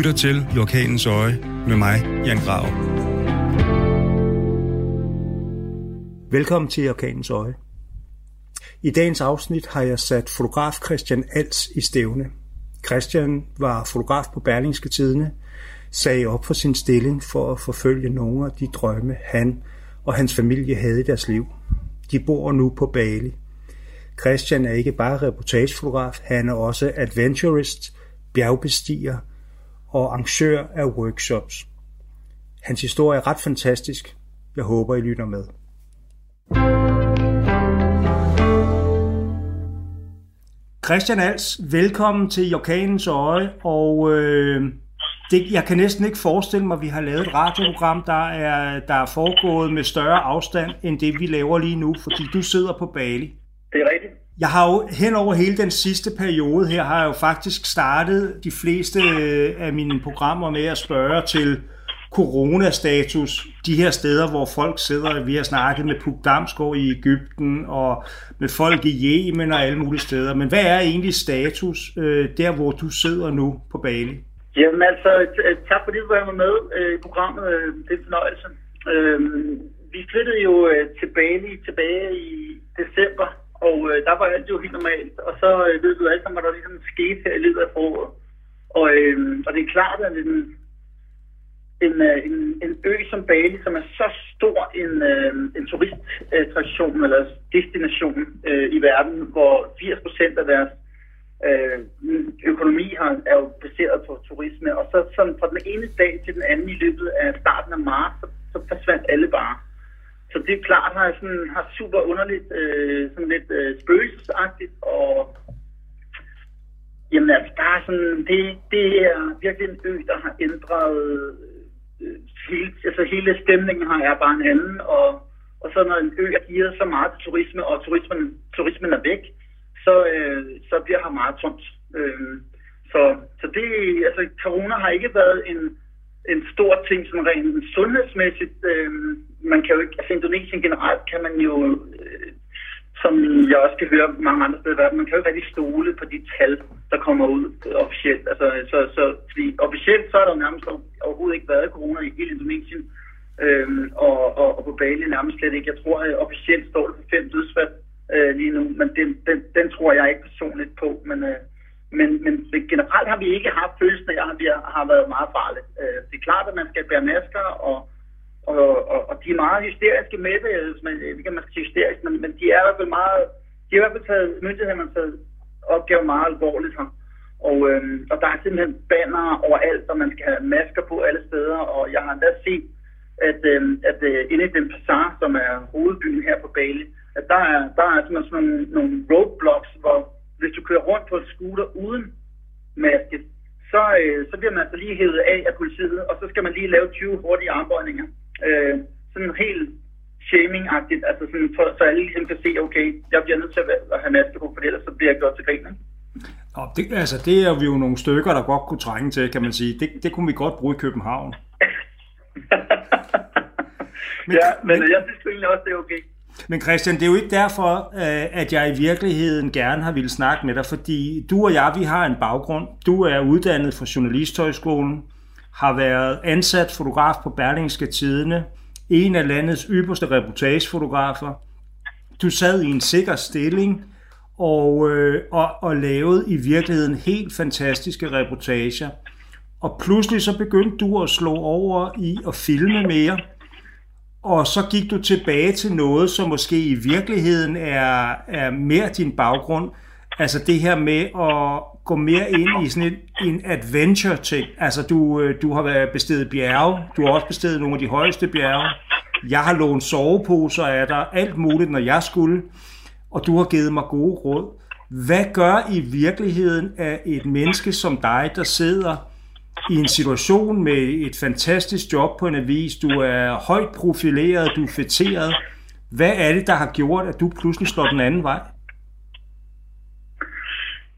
lytter til I Orkanens Øje med mig, Jan Grav. Velkommen til Orkanens Øje. I dagens afsnit har jeg sat fotograf Christian Als i stævne. Christian var fotograf på Berlingske Tidene, sagde op for sin stilling for at forfølge nogle af de drømme, han og hans familie havde i deres liv. De bor nu på Bali. Christian er ikke bare reportagefotograf, han er også adventurist, bjergbestiger og arrangør af workshops. Hans historie er ret fantastisk. Jeg håber, I lytter med. Christian Als, velkommen til Jorkanens Øje, og øh, det, jeg kan næsten ikke forestille mig, at vi har lavet et radioprogram, der er, der er foregået med større afstand, end det vi laver lige nu, fordi du sidder på Bali. Det er rigtigt. Jeg har jo hen over hele den sidste periode her, har jeg jo faktisk startet de fleste øh, af mine programmer med at spørge til coronastatus, de her steder, hvor folk sidder, vi har snakket med Puk Damsgaard i Ægypten, og med folk i Yemen og alle mulige steder. Men hvad er egentlig status øh, der, hvor du sidder nu på Bali? Jamen altså, øh, tak fordi du var med i programmet. Det er en fornøjelse. Vi flyttede jo til Bali tilbage i december, og øh, der var alt jo helt normalt. Og så øh, ved du alt sammen, hvad der ligesom skete her i løbet af foråret. Og, øh, og det er klart, at en, en, øh, en, en ø som Bali, som er så stor en, øh, en turisttradtion eller destination øh, i verden, hvor 80 procent af deres øh, økonomi har, er jo baseret på turisme, og så sådan fra den ene dag til den anden i løbet af starten af marts, så, så forsvandt alle bare. Så det er klart, har sådan har super underligt, øh, sådan lidt øh, spøgelsesagtigt, og jamen altså, der er sådan, det, det er virkelig en ø, der har ændret øh, hele, altså hele stemningen her er bare en anden, og, og så når en ø er givet så meget til turisme, og turismen, turismen er væk, så, øh, så bliver her meget tomt. Øh, så, så det, altså corona har ikke været en, en stor ting sådan rent sundhedsmæssigt. Øh, man kan jo ikke, altså Indonesien generelt kan man jo, øh, som jeg også kan høre mange andre steder i verden, man kan jo ikke rigtig stole på de tal, der kommer ud officielt. Altså, så, så, fordi officielt så er der nærmest overhovedet ikke været corona i hele Indonesien, øh, og, og, og på Bali nærmest slet ikke. Jeg tror, at officielt står det for fem dødsfald øh, lige nu, men den, den, den tror jeg ikke personligt på. Men, øh, men, men generelt har vi ikke haft følelsen af, at vi har, har været meget farligt. Øh, det er klart, at man skal bære masker, og, og, og, og de er meget hysteriske med det. Hvis man, ikke, at man skal sige hysterisk, men, men de er i hvert fald meget... De har i hvert fald taget, myndighederne har taget opgaven meget alvorligt her. Og, øh, og der er simpelthen banner overalt, og man skal have masker på alle steder. Og jeg har endda set, at, øh, at øh, inde i den Passar, som er hovedbyen her på Bali, at der er, der er simpelthen sådan nogle, nogle roadblocks, hvor hvis du kører rundt på en scooter uden maske, så, øh, så bliver man altså lige hævet af af politiet, og så skal man lige lave 20 hurtige armbøjninger. Øh, sådan helt shaming-agtigt, altså sådan, for, så alle ligesom kan se, okay, jeg bliver nødt til at have maske på, for ellers så bliver jeg gjort til grin. Og det, altså, det er vi jo nogle stykker, der godt kunne trænge til, kan man sige. Det, det kunne vi godt bruge i København. men, ja, men, men jeg synes egentlig også, det er okay. Men Christian, det er jo ikke derfor, øh, at jeg i virkeligheden gerne har ville snakke med dig, fordi du og jeg, vi har en baggrund. Du er uddannet fra Journalisthøjskolen, har været ansat fotograf på Berlingske Tidene, en af landets ypperste reportagefotografer. Du sad i en sikker stilling og, øh, og, og lavede i virkeligheden helt fantastiske reportager. Og pludselig så begyndte du at slå over i at filme mere, og så gik du tilbage til noget, som måske i virkeligheden er, er mere din baggrund. Altså det her med at gå mere ind i sådan en, en adventure-ting. Altså du, øh, du har været bestedet bjerge, du har også bestedet nogle af de højeste bjerge. Jeg har lånt soveposer af dig, alt muligt, når jeg skulle. Og du har givet mig gode råd. Hvad gør i virkeligheden af et menneske som dig, der sidder i en situation med et fantastisk job på en avis, du er højt profileret, du er fætteret. Hvad er det, der har gjort, at du pludselig slår den anden vej?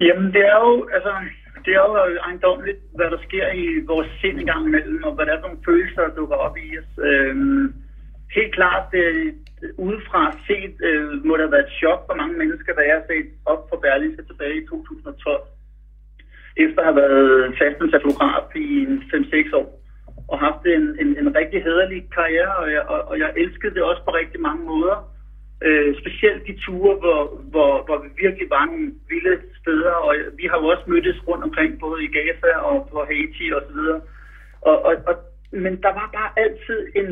Jamen, det er jo, altså, det er jo ejendomligt, hvad der sker i vores sind en gang imellem, og hvad der er nogle følelser, der dukker op i os. Øhm, helt klart, det, udefra set øh, må der være et chok for mange mennesker, da jeg har set op for Berlin tilbage i 2012 efter at have været fastansat fotograf i 5-6 år, og haft en, en, en rigtig hederlig karriere, og jeg, og, og jeg elskede det også på rigtig mange måder. Øh, specielt de ture, hvor, hvor, hvor vi virkelig var nogle vilde steder, og vi har jo også mødtes rundt omkring, både i Gaza og på Haiti og så videre. Og, og, og, men der var bare altid en,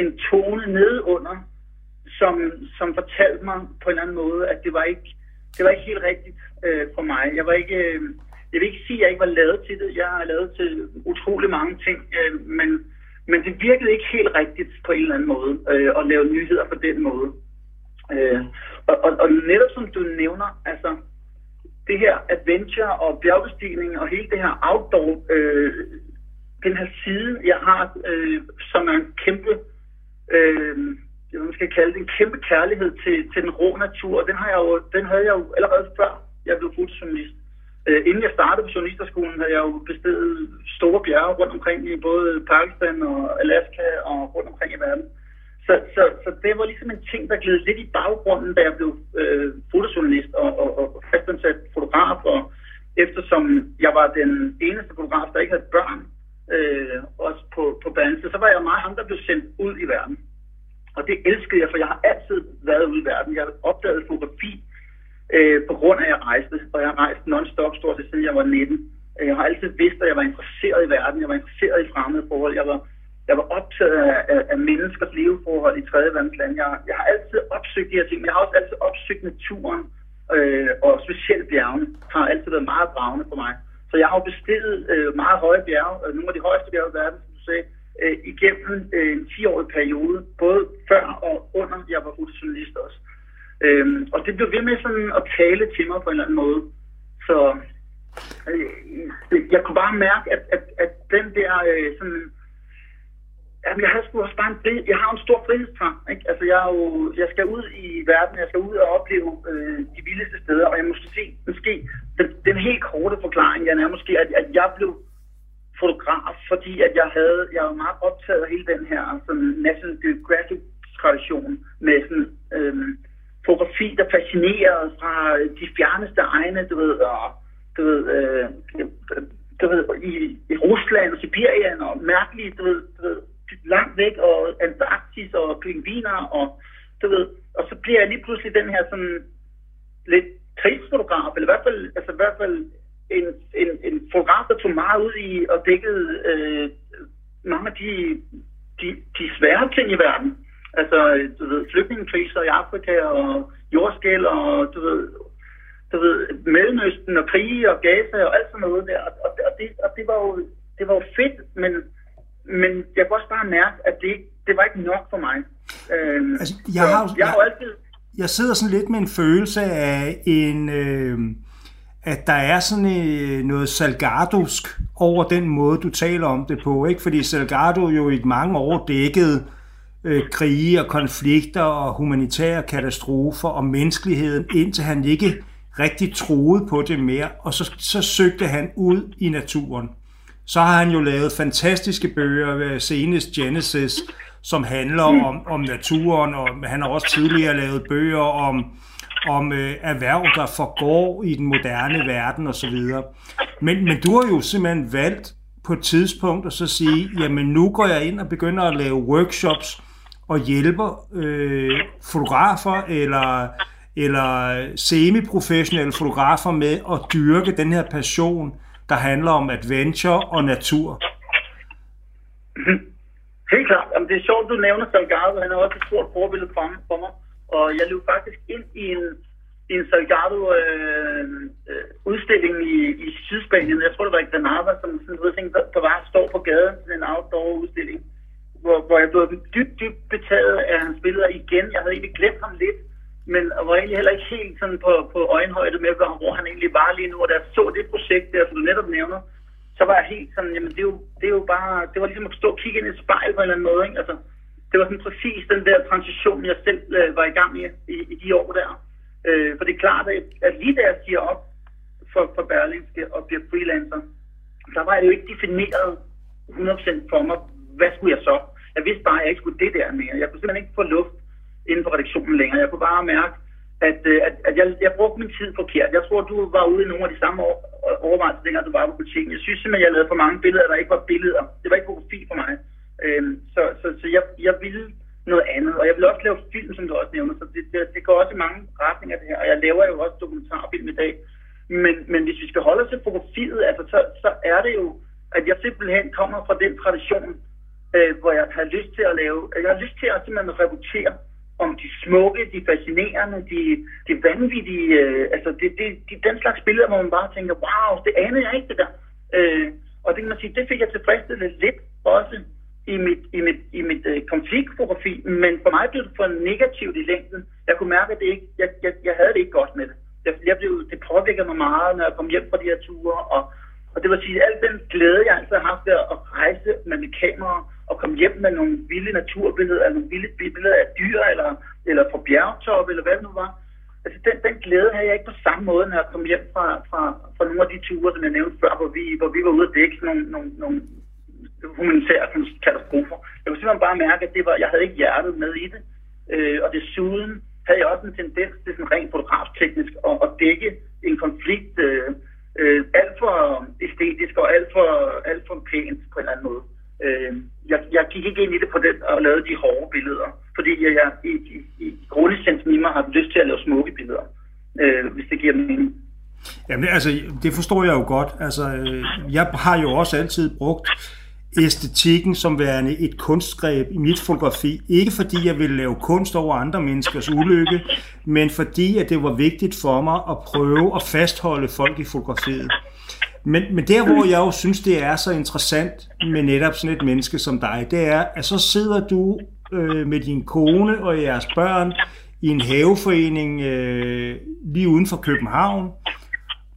en tone nedunder, som, som fortalte mig på en eller anden måde, at det var ikke, det var ikke helt rigtigt øh, for mig. Jeg var ikke... Øh, jeg vil ikke sige, at jeg ikke var lavet til det. Jeg har lavet til utrolig mange ting, øh, men, men det virkede ikke helt rigtigt på en eller anden måde øh, at lave nyheder på den måde. Øh, og, og, og netop som du nævner, altså det her adventure og bjergbestigning og hele det her outdoor, øh, den her side, jeg har, øh, som er en kæmpe, øh, jeg man skal kalde det en kæmpe kærlighed til, til den rå natur, den, har jeg jo, den havde jeg jo allerede før jeg blev fotojournalist. Øh, inden jeg startede på journalisterskolen, havde jeg jo bestedet store bjerge rundt omkring i både Pakistan og Alaska og rundt omkring i verden. Så, så, så det var ligesom en ting, der gled lidt i baggrunden, da jeg blev øh, fotojournalist og, og, og fastansat fotograf, og eftersom jeg var den eneste fotograf, der ikke havde børn, øh, også på, på banen, så var jeg meget ham, der blev sendt ud i verden. Og det elskede jeg, for jeg har altid været ude i verden. Jeg har opdaget fotografi øh, på grund af, at jeg rejste, og jeg har rejst non-stop stort set siden jeg var 19. Øh, jeg har altid vidst, at jeg var interesseret i verden, jeg var interesseret i fremmede forhold, jeg var, jeg var optaget af, af, af menneskers leveforhold i tredje verdensland. Jeg, jeg har altid opsøgt de her ting, men jeg har også altid opsøgt naturen, øh, og specielt bjergene har altid været meget dragende for mig. Så jeg har jo bestilt øh, meget høje bjerge, øh, nogle af de højeste bjerge i verden, som du sagde, øh, igennem øh, en 10-årig periode, både før og under jeg var journalist også. Øhm, og det blev ved med sådan at tale til mig på en eller anden måde. Så øh, jeg kunne bare mærke, at, at, at den der øh, sådan... Jamen, jeg har sgu også bare en jeg har en stor frihedstrang, ikke? Altså, jeg, er jo, jeg skal ud i verden, jeg skal ud og opleve øh, de vildeste steder, og jeg måske se, måske, den, den helt korte forklaring, jeg er måske, at, at jeg blev fotograf, fordi at jeg havde, jeg var meget optaget af hele den her sådan National Geographic tradition med sådan, øh, fotografi, der fascinerer fra de fjerneste egne, du ved, og, du ved, øh, du ved i, i Rusland og Sibirien, og mærkeligt, du ved, du ved, langt væk, og Antarktis og pingviner, og du ved, og så bliver jeg lige pludselig den her sådan lidt krigsfotograf, eller i hvert fald, altså i hvert fald en, en, en fotograf, der tog meget ud i og dækkede øh, mange af de, de, de svære ting i verden. Altså, du ved, flygtningekriser i Afrika og jordskæl og, du ved, du ved, Mellemøsten og krige og Gaza og alt sådan noget der. Og, og, og, det, og det, var jo, det var jo fedt, men, men jeg kunne også bare mærke, at det, det var ikke nok for mig. Øhm, altså, jeg, har, jeg, jeg, har altid... jeg sidder sådan lidt med en følelse af en... Øh, at der er sådan øh, noget salgardosk over den måde, du taler om det på, ikke? Fordi Salgado jo i mange år dækkede øh, krige og konflikter og humanitære katastrofer og menneskeligheden, indtil han ikke rigtig troede på det mere, og så, så søgte han ud i naturen. Så har han jo lavet fantastiske bøger, øh, senest Genesis, som handler om, om naturen, og han har også tidligere lavet bøger om, om øh, erhverv, der forgår i den moderne verden osv. Men, men du har jo simpelthen valgt på et tidspunkt at så sige, jamen nu går jeg ind og begynder at lave workshops, og hjælper øh, fotografer eller, eller semi-professionelle fotografer med at dyrke den her passion, der handler om adventure og natur. Helt klart. Jamen, det er sjovt, du nævner Salgado. Han er også et stort forbillede for, for mig. Og jeg løb faktisk ind i en, i en Salgado-udstilling øh, øh, i, i Sydspanien. Jeg tror, det var i Granada, som sådan, du ved, der, der var står på gaden, sådan en outdoor-udstilling hvor, hvor jeg blev dybt, dybt betaget af hans billeder igen. Jeg havde egentlig glemt ham lidt, men var egentlig heller ikke helt sådan på, på øjenhøjde med, hvor han egentlig var lige nu. Og da jeg så det projekt der, som du netop nævner, så var jeg helt sådan, jamen det er jo, det er jo bare, det var ligesom at stå og kigge ind i et spejl på en eller anden måde. Ikke? Altså, det var sådan præcis den der transition, jeg selv øh, var i gang med i, i de år der. Øh, for det er klart, at, at lige da jeg siger op for, for Berlingske og bliver freelancer, der var jeg jo ikke defineret 100% for mig, hvad skulle jeg så? Jeg vidste bare, at jeg ikke skulle det der mere. Jeg kunne simpelthen ikke få luft inden for redaktionen længere. Jeg kunne bare mærke, at, øh, at, at jeg, jeg brugte min tid forkert. Jeg tror, du var ude i nogle af de samme år, overvejelser, dengang du var på butikken. Jeg synes simpelthen, jeg lavede for mange billeder, der ikke var billeder. Det var ikke fotografi for mig. Øhm, så så, så jeg, jeg ville noget andet. Og jeg vil også lave film, som du også nævner. Så det, det, det går også i mange retninger, det her. Og jeg laver jo også dokumentarfilm i dag. Men, men hvis vi skal holde os til fotografiet, altså, så, så er det jo, at jeg simpelthen kommer fra den tradition, øh, hvor jeg har lyst til at lave, jeg har lyst til at simpelthen rapportere om de smukke, de fascinerende, de, de vanvittige, øh, altså det, det, de, den slags billeder, hvor man bare tænker, wow, det anede jeg ikke det der. Øh, og det kan man sige, det fik jeg tilfredsstillet lidt også i mit, i mit, i mit øh, konfliktfotografi, men for mig blev det for negativt i længden. Jeg kunne mærke, at det ikke, jeg, jeg, jeg havde det ikke godt med det. Jeg, jeg blev, det påvirkede mig meget, når jeg kom hjem fra de her ture, og, og det vil sige, at al den glæde, jeg altid har haft ved at rejse med mit kamera, og komme hjem med nogle vilde naturbilleder, eller nogle vilde billeder af dyr, eller, eller fra bjergtop, eller hvad det nu var. Altså, den, den glæde havde jeg ikke på samme måde, når jeg kom hjem fra, fra, fra nogle af de ture, som jeg nævnte før, hvor vi, hvor vi var ude og dække nogle, nogle, nogle humanitære katastrofer. Jeg kunne simpelthen bare mærke, at det var, jeg havde ikke hjertet med i det. Øh, og desuden havde jeg også en tendens til sådan rent fotografteknisk at, at dække en konflikt øh, øh, alt for æstetisk og alt for, alt for pænt på en eller anden måde. Øh, jeg, jeg gik ikke ind i det på den og lavede de hårde billeder, fordi jeg, jeg i, i, i grundessensen i mig har lyst til at lave smukke billeder, øh, hvis det giver mening. Jamen, altså, det forstår jeg jo godt. Altså, øh, jeg har jo også altid brugt æstetikken som værende et kunstgreb i mit fotografi. Ikke fordi jeg ville lave kunst over andre menneskers ulykke, men fordi at det var vigtigt for mig at prøve at fastholde folk i fotografiet. Men, men der, hvor jeg jo synes, det er så interessant med netop sådan et menneske som dig, det er, at så sidder du øh, med din kone og jeres børn i en haveforening øh, lige uden for København.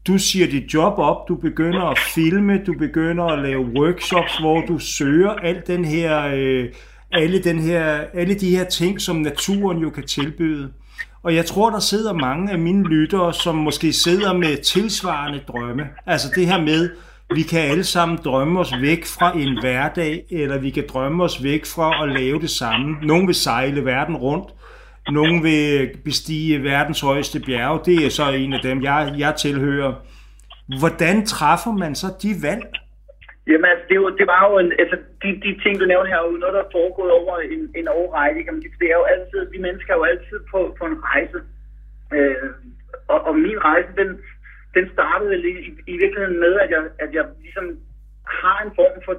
Du siger dit job op, du begynder at filme, du begynder at lave workshops, hvor du søger alt den her, øh, alle, den her, alle de her ting, som naturen jo kan tilbyde. Og jeg tror, der sidder mange af mine lyttere, som måske sidder med tilsvarende drømme. Altså det her med, vi kan alle sammen drømme os væk fra en hverdag, eller vi kan drømme os væk fra at lave det samme. Nogle vil sejle verden rundt, nogle vil bestige verdens højeste bjerge. Det er så en af dem, jeg, jeg tilhører. Hvordan træffer man så de valg? Jamen altså, det, jo, det var jo en, altså, de, de ting, du nævner her, er jo noget, der er foregået over en, en årrække, kan man sige. Det er jo altid, vi mennesker er jo altid på, på en rejse. Øh, og, og min rejse, den, den startede i, i, i virkeligheden med, at jeg, at jeg ligesom har en form for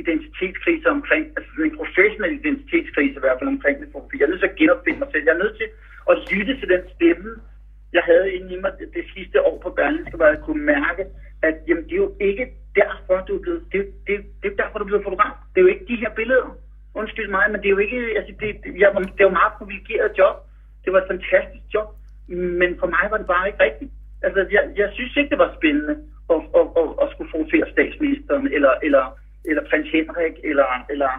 identitetskrise omkring, altså en professionel identitetskrise i hvert fald omkring det, for jeg er nødt til at genopfinde mig selv. Jeg er nødt til at lytte til den stemme, jeg havde inde i mig det, det sidste år på Berlingske, hvor jeg kunne mærke, at jamen, det er jo ikke derfor, du er blevet, det, det, det er derfor, du er blevet fotograf. Det er jo ikke de her billeder. Undskyld mig, men det er jo ikke, altså det, jeg, det var meget privilegeret job. Det var et fantastisk job, men for mig var det bare ikke rigtigt. Altså, jeg, jeg synes ikke, det var spændende at, at, at, at skulle fotografere statsministeren, eller, eller, eller prins Henrik, eller, eller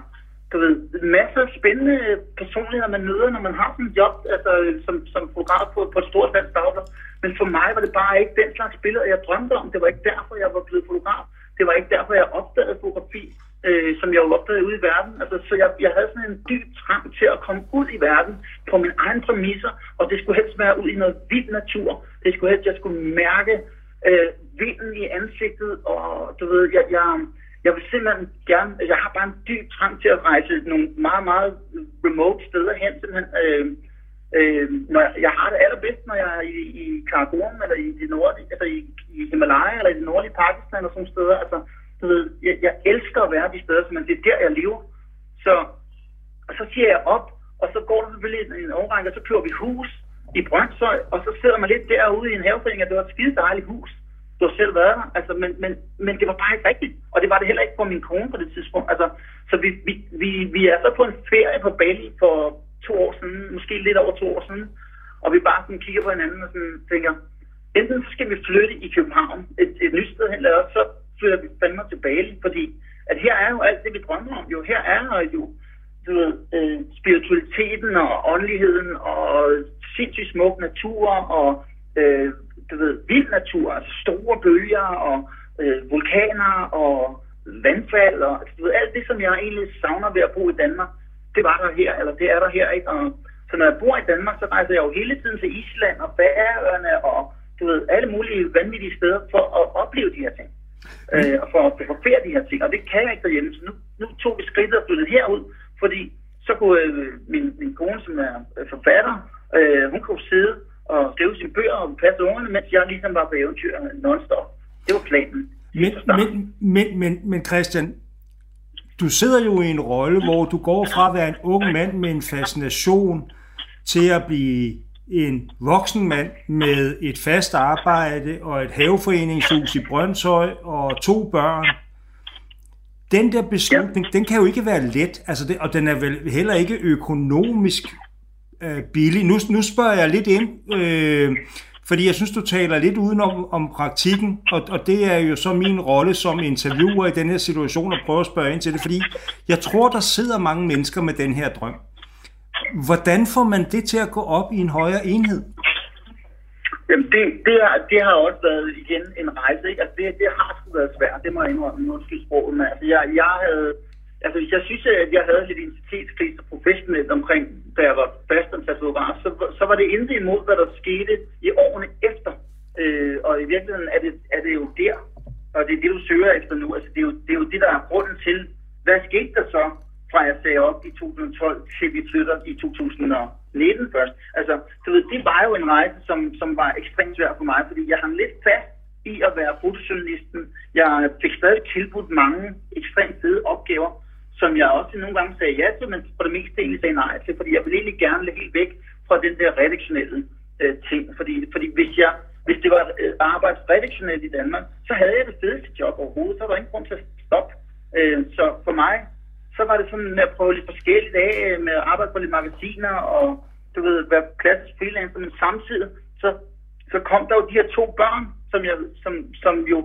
du ved, masser af spændende personligheder, man møder, når man har sådan en job, altså, som, som fotograf på, på et stort dansk dagblad. Men for mig var det bare ikke den slags billeder, jeg drømte om. Det var ikke derfor, jeg var blevet fotograf. Det var ikke derfor, jeg opdagede fotografi, øh, som jeg jo opdagede ude i verden. Altså, så jeg, jeg havde sådan en dyb trang til at komme ud i verden på mine egne præmisser, og det skulle helst være ud i noget vild natur. Det skulle helst, jeg skulle mærke øh, vinden i ansigtet, og du ved, jeg, jeg, jeg vil simpelthen gerne, jeg har bare en dyb trang til at rejse nogle meget, meget remote steder hen, simpelthen. Øh, øh, når jeg, jeg har det allerbedst, når jeg er i, i Karakorum, eller i det nordlige, altså i, i Himalaya, eller i det nordlige Pakistan, og sådan steder. Altså, du ved, jeg, jeg elsker at være de steder, så det er der, jeg lever. Så, og så siger jeg op, og så går der selvfølgelig en, en overrække, og så kører vi hus i Brøndshøj, og så sidder man lidt derude i en haveforening, og det var et skide dejligt hus du har selv været der, altså, men, men, men det var bare ikke rigtigt, og det var det heller ikke for min kone på det tidspunkt. Altså, så vi, vi, vi, vi er så på en ferie på Bali for to år siden, måske lidt over to år siden, og vi bare sådan kigger på hinanden og sådan tænker, enten så skal vi flytte i København, et, et nyt sted hen, eller så flytter vi fandme til Bali, fordi at her er jo alt det, vi drømmer om. Jo, her er jo du ved, øh, spiritualiteten og åndeligheden og sindssygt smuk natur og øh, du ved, vild natur, altså store bølger og øh, vulkaner og vandfald og altså, du ved, alt det, som jeg egentlig savner ved at bo i Danmark, det var der her, eller det er der her, ikke? Og, så når jeg bor i Danmark, så rejser jeg jo hele tiden til Island og Færøerne og du ved, alle mulige vanvittige steder for at opleve de her ting. Øh, og for at fotografere de her ting. Og det kan jeg ikke derhjemme. Så nu, nu tog vi skridtet og flyttede herud, fordi så kunne øh, min, min kone, som er forfatter, øh, hun kunne sidde og skrive sine bøger og passe ungerne, mens jeg ligesom var på eventyr non-stop. Det var planen. Men, men, men, men, men Christian, du sidder jo i en rolle, hvor du går fra at være en ung mand med en fascination til at blive en voksen mand med et fast arbejde og et haveforeningshus i Brøndshøj og to børn. Den der beslutning, ja. den kan jo ikke være let, altså det, og den er vel heller ikke økonomisk øh, billig. Nu, nu spørger jeg lidt ind, øh, fordi jeg synes, du taler lidt udenom om praktikken, og, og det er jo så min rolle som interviewer i den her situation at prøve at spørge ind til det, fordi jeg tror, der sidder mange mennesker med den her drøm. Hvordan får man det til at gå op i en højere enhed? Jamen det, det, er, det har også været igen en rejse. Ikke? Altså det, det har sgu været svært, det må jeg indrømme, undskyld sproget. Men altså jeg, jeg havde, altså hvis jeg synes, at jeg havde lidt identitetskrise professionelt omkring, da jeg var fastansat fotograf, så, så var det intet imod, hvad der skete i årene efter. Øh, og i virkeligheden er det, er det jo der, og det er det, du søger efter nu. Altså det er jo det, er jo det der er grunden til, hvad skete der så fra jeg sagde op i 2012 til vi flytter i 2019 først. Altså, du ved, det var jo en rejse, som, som var ekstremt svær for mig, fordi jeg har lidt fast i at være fotojournalisten. Jeg fik stadig tilbudt mange ekstremt fede opgaver, som jeg også nogle gange sagde ja til, men på det meste egentlig sagde nej til, fordi jeg ville egentlig gerne lidt helt væk fra den der redaktionelle øh, ting. Fordi, fordi hvis jeg hvis det var øh, arbejde redaktionelt i Danmark, så havde jeg det fedeste job overhovedet, så var der ingen grund til at stoppe. Øh, så for mig så var det sådan med at prøve lidt forskellige dage øh, med at arbejde på lidt magasiner og du ved, være klassisk freelancer, men samtidig så, så kom der jo de her to børn, som, jeg, som, som jo,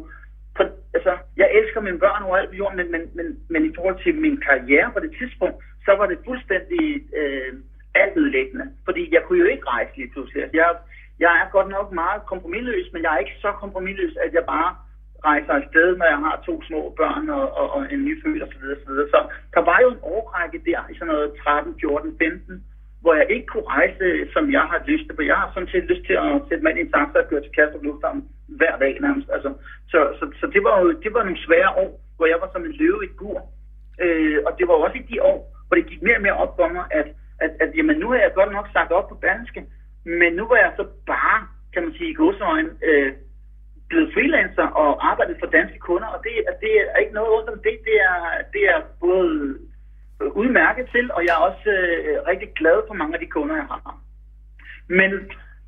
på, altså, jeg elsker mine børn overalt på jorden, men, men, men, men i forhold til min karriere på det tidspunkt, så var det fuldstændig øh, altødelæggende, fordi jeg kunne jo ikke rejse lige pludselig. Altså, jeg, jeg er godt nok meget kompromilløs, men jeg er ikke så kompromilløs, at jeg bare rejser afsted, når jeg har to små børn og, og, og en nyfødt osv. Så, videre, så der var jo en overrække der i sådan noget 13, 14, 15, hvor jeg ikke kunne rejse, som jeg har lyst til. For jeg har sådan set lyst til at sætte mig ind i en taxa og køre til Kastrup Lufthavn hver dag nærmest. Altså, så, så, så det var jo det var nogle svære år, hvor jeg var som en løve i et bur. Øh, og det var også i de år, hvor det gik mere og mere op for mig, at, at, at jamen, nu har jeg godt nok sagt op på danske, men nu var jeg så bare, kan man sige i godsøjne, øh, blevet freelancer og arbejdet for danske kunder, og det, det er ikke noget ondt om det. Det er, det er både udmærket til, og jeg er også øh, rigtig glad for mange af de kunder, jeg har. Men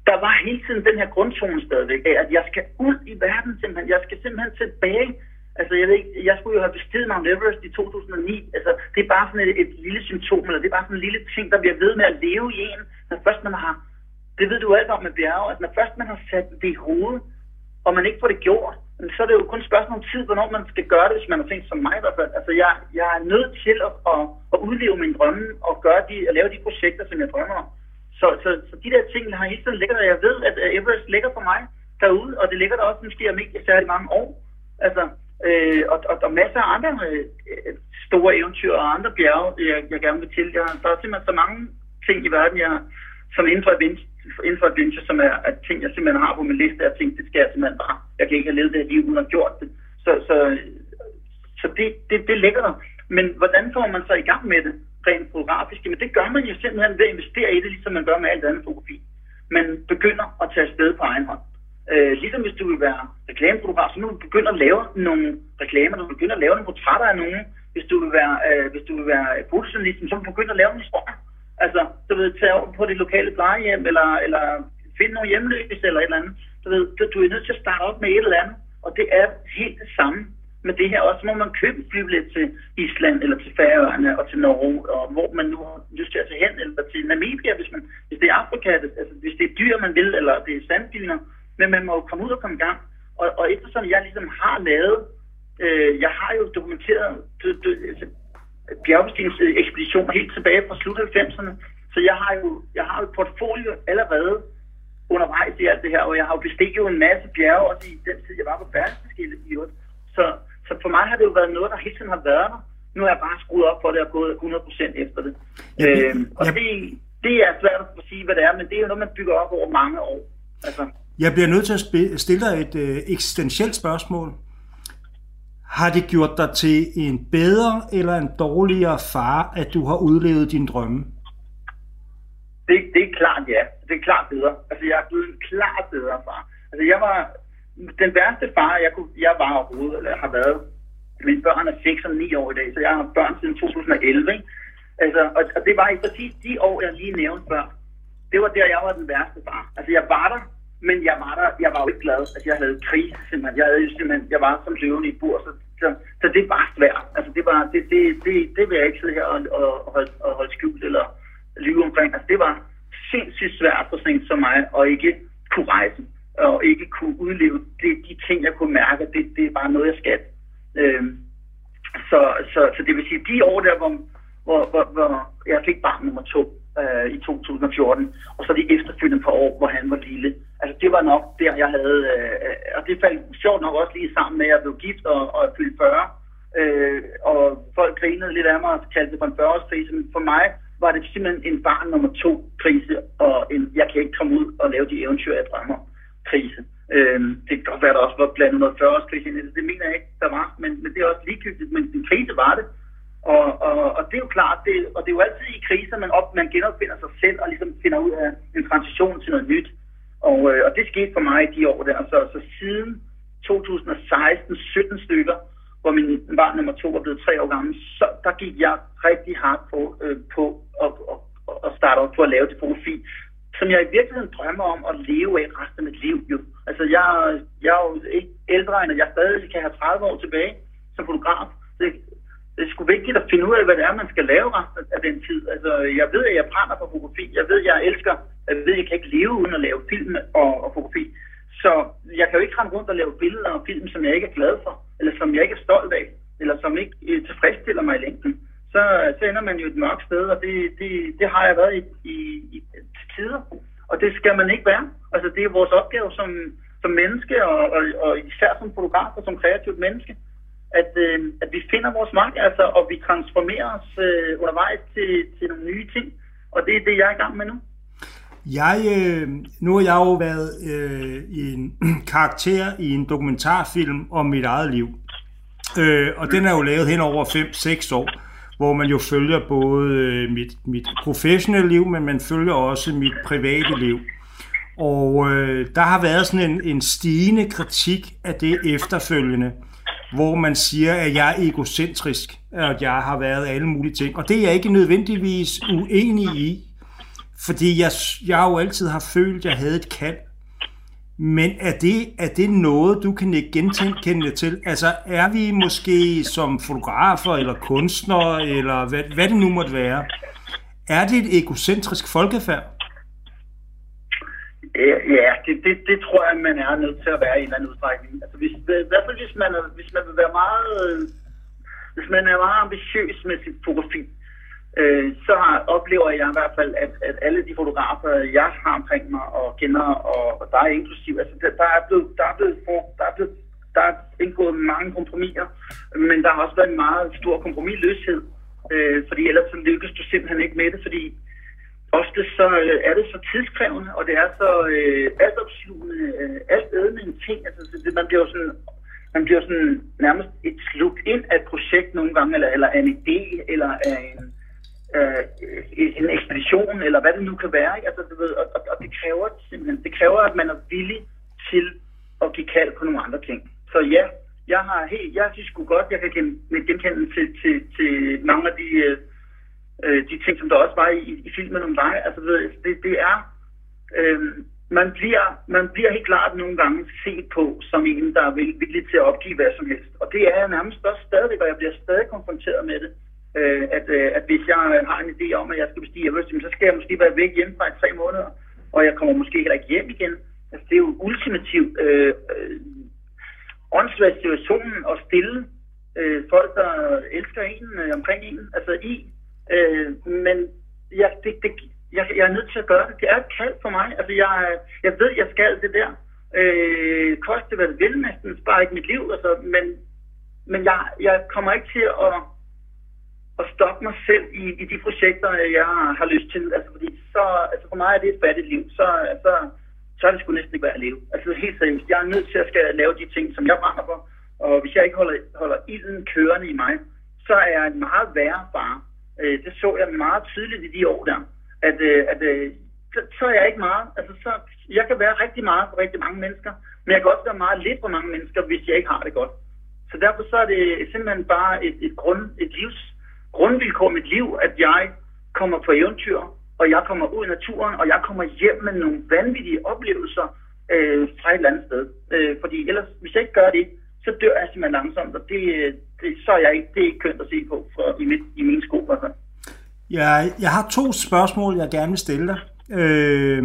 der var hele tiden den her grundtone stadigvæk af, at jeg skal ud i verden simpelthen. Jeg skal simpelthen tilbage. Altså, jeg, ved ikke, jeg skulle jo have bestiget Mount Everest i 2009. Altså, det er bare sådan et, et lille symptom, eller det er bare sådan en lille ting, der bliver ved med at leve i en, når først man har, det ved du alt om med bjerge, at når først man har sat det i hovedet, og man ikke får det gjort, så er det jo kun et spørgsmål om tid, hvornår man skal gøre det, hvis man har tænkt som mig i hvert fald. Altså, jeg, jeg er nødt til at, at, at udleve min drømme og gøre de, at lave de projekter, som jeg drømmer om. Så, så, så de der ting har hele tiden ligget der. Jeg ved, at øh, Everest ligger for mig derude, og det ligger der også måske om ikke særlig mange år. Altså, øh, og, og og masser af andre øh, øh store eventyr og andre bjerge, øh, jeg, jeg gerne vil til. Jeg, der er simpelthen så mange ting i verden, jeg, som inden for inden for adventure, som er at ting, jeg simpelthen har på min liste, jeg tænkte, det skal jeg simpelthen bare. Jeg kan ikke have levet det her liv uden at have gjort det. Så, så, så det, det, det ligger der. Men hvordan får man så i gang med det rent fotografisk? Men det gør man jo simpelthen ved at investere i det, ligesom man gør med alt andet fotografi. Man begynder at tage afsted på egen hånd. Øh, ligesom hvis du vil være reklamefotograf, så nu du begynde at lave nogle reklamer, du begynder at lave nogle portrætter af nogen. Hvis du vil være, øh, hvis du vil være fotojournalist, så begynder at lave en historie. Altså, du ved, tage over på det lokale plejehjem, eller, eller finde nogle hjemløse, eller et eller andet. Du ved, du er nødt til at starte op med et eller andet, og det er helt det samme med det her. Også må man købe flybillet til Island, eller til Færøerne, og til Norge, og hvor man nu har lyst til at tage hen, eller til Namibia, hvis, man, hvis det er Afrika, altså hvis det er dyr, man vil, eller det er sanddyner. Men man må jo komme ud og komme i gang. Og, og eftersom jeg ligesom har lavet, øh, jeg har jo dokumenteret, dø, dø, altså, bjergbestigningsekspeditioner helt tilbage fra slut 90'erne. Så jeg har jo jeg har jo et portfolio allerede undervejs i alt det her, og jeg har jo bestiget jo en masse bjerge, også i den tid, jeg var på verdensskillet i øvrigt. Så, så for mig har det jo været noget, der hele tiden har været der. Nu har jeg bare skruet op for det og gået 100% efter det. Ja, øhm, og ja. det, det er svært at sige, hvad det er, men det er jo noget, man bygger op over mange år. Altså. Jeg bliver nødt til at stille dig et øh, eksistentielt spørgsmål. Har det gjort dig til en bedre eller en dårligere far, at du har udlevet din drømme? Det, det er klart ja. Det er klart bedre. Altså, jeg er blevet en klart bedre far. Altså, jeg var den værste far, jeg, kunne, jeg var overhovedet, eller har været. Mine børn er 6 og 9 år i dag, så jeg har børn siden 2011. Ikke? Altså, og, og det var i præcis de år, jeg lige nævnte før. Det var der, jeg var den værste far. Altså, jeg var der, men jeg var der, jeg var jo ikke glad. Altså, jeg havde krise simpelthen. Jeg, havde simpelthen, jeg var som løven i et bur, så, så, så, det var svært. Altså, det, var, det, det, det, det vil jeg ikke sidde her og, og, og, holde, og holde skjult eller øh, undervejs til, til nogle nye ting. Og det er det, jeg er i gang med nu. Jeg, øh, nu har jeg jo været øh, i en karakter i en dokumentarfilm om mit eget liv. Øh, og den er jo lavet hen over 5-6 år, hvor man jo følger både øh, mit, mit professionelle liv, men man følger også mit private liv. Og øh, der har været sådan en, en stigende kritik af det efterfølgende hvor man siger, at jeg er egocentrisk, at jeg har været alle mulige ting. Og det er jeg ikke nødvendigvis uenig i, fordi jeg, jeg jo altid har følt, at jeg havde et kald. Men er det, er det noget, du kan ikke genkende til? Altså, er vi måske som fotografer eller kunstnere, eller hvad, hvad det nu måtte være, er det et egocentrisk folkefærd? Ja, det, det, det tror jeg, man er nødt til at være i en eller anden udstrækning. Altså, hvis, I hvert fald hvis man, hvis man vil være meget, hvis man er meget ambitiøs med sit fotografi, øh, så har, oplever jeg i hvert fald, at, at alle de fotografer, jeg har omkring mig og kender, og, og der er inklusiv, altså der, der, er blevet, der, er blevet, der, er blevet, der er indgået mange kompromiser, men der har også været en meget stor kompromisløshed, øh, fordi ellers så lykkes du simpelthen ikke med det, fordi ofte så øh, er det så tidskrævende, og det er så øh, altopslugende, øh, alt ædende en ting. Altså, det, man bliver jo sådan, man bliver sådan nærmest et slugt ind af et projekt nogle gange, eller, eller af en idé, eller af en, øh, en ekspedition, eller hvad det nu kan være. Ikke? Altså, du ved, og, og, og det kræver simpelthen, det kræver, at man er villig til at give kald på nogle andre ting. Så ja, jeg har helt, jeg synes sgu godt, jeg kan genkende til, til, til mange af de øh, øh, de ting, som der også var i, i filmen om dig. Altså, det, det er... Øh, man bliver, man bliver helt klart nogle gange set på som en, der er villig til at opgive hvad som helst. Og det er jeg nærmest også stadig, og jeg bliver stadig konfronteret med det. Øh, at, øh, at hvis jeg øh, har en idé om, at jeg skal bestige Everest, så skal jeg måske være væk hjemme fra i tre måneder, og jeg kommer måske heller ikke hjem igen. Altså, det er jo ultimativt øh, øh, åndssvagt situationen at stille øh, folk, der elsker en øh, omkring en, altså i Øh, men jeg, det, det, jeg, jeg er nødt til at gøre det. Det er et kald for mig. Altså, jeg, jeg ved, jeg skal det der. Øh, koste hvad det vil næsten, bare ikke mit liv. Altså, men men jeg, jeg kommer ikke til at, at stoppe mig selv i, i de projekter, jeg har lyst til. Altså, fordi så, altså for mig er det et fattigt liv. Så, altså, så er det sgu næsten ikke værd at leve. Altså helt seriøst, jeg er nødt til at skal lave de ting, som jeg brænder for, og hvis jeg ikke holder, holder ilden kørende i mig, så er jeg en meget værre far. Øh, det så jeg meget tydeligt i de år der, at, øh, at øh, så, så er jeg ikke meget. Altså, så, jeg kan være rigtig meget for rigtig mange mennesker, men jeg kan også være meget lidt for mange mennesker, hvis jeg ikke har det godt. Så derfor så er det simpelthen bare et, et, grund, et livs grundvilkår i mit liv, at jeg kommer på eventyr, og jeg kommer ud i naturen, og jeg kommer hjem med nogle vanvittige oplevelser øh, fra et eller andet sted. Øh, fordi ellers, hvis jeg ikke gør det, så dør jeg simpelthen langsomt, og det, øh, det, så er jeg ikke, det er ikke kønt at se på for, i, mit, i min sko. Altså. Ja, jeg har to spørgsmål, jeg gerne vil stille dig. Øh,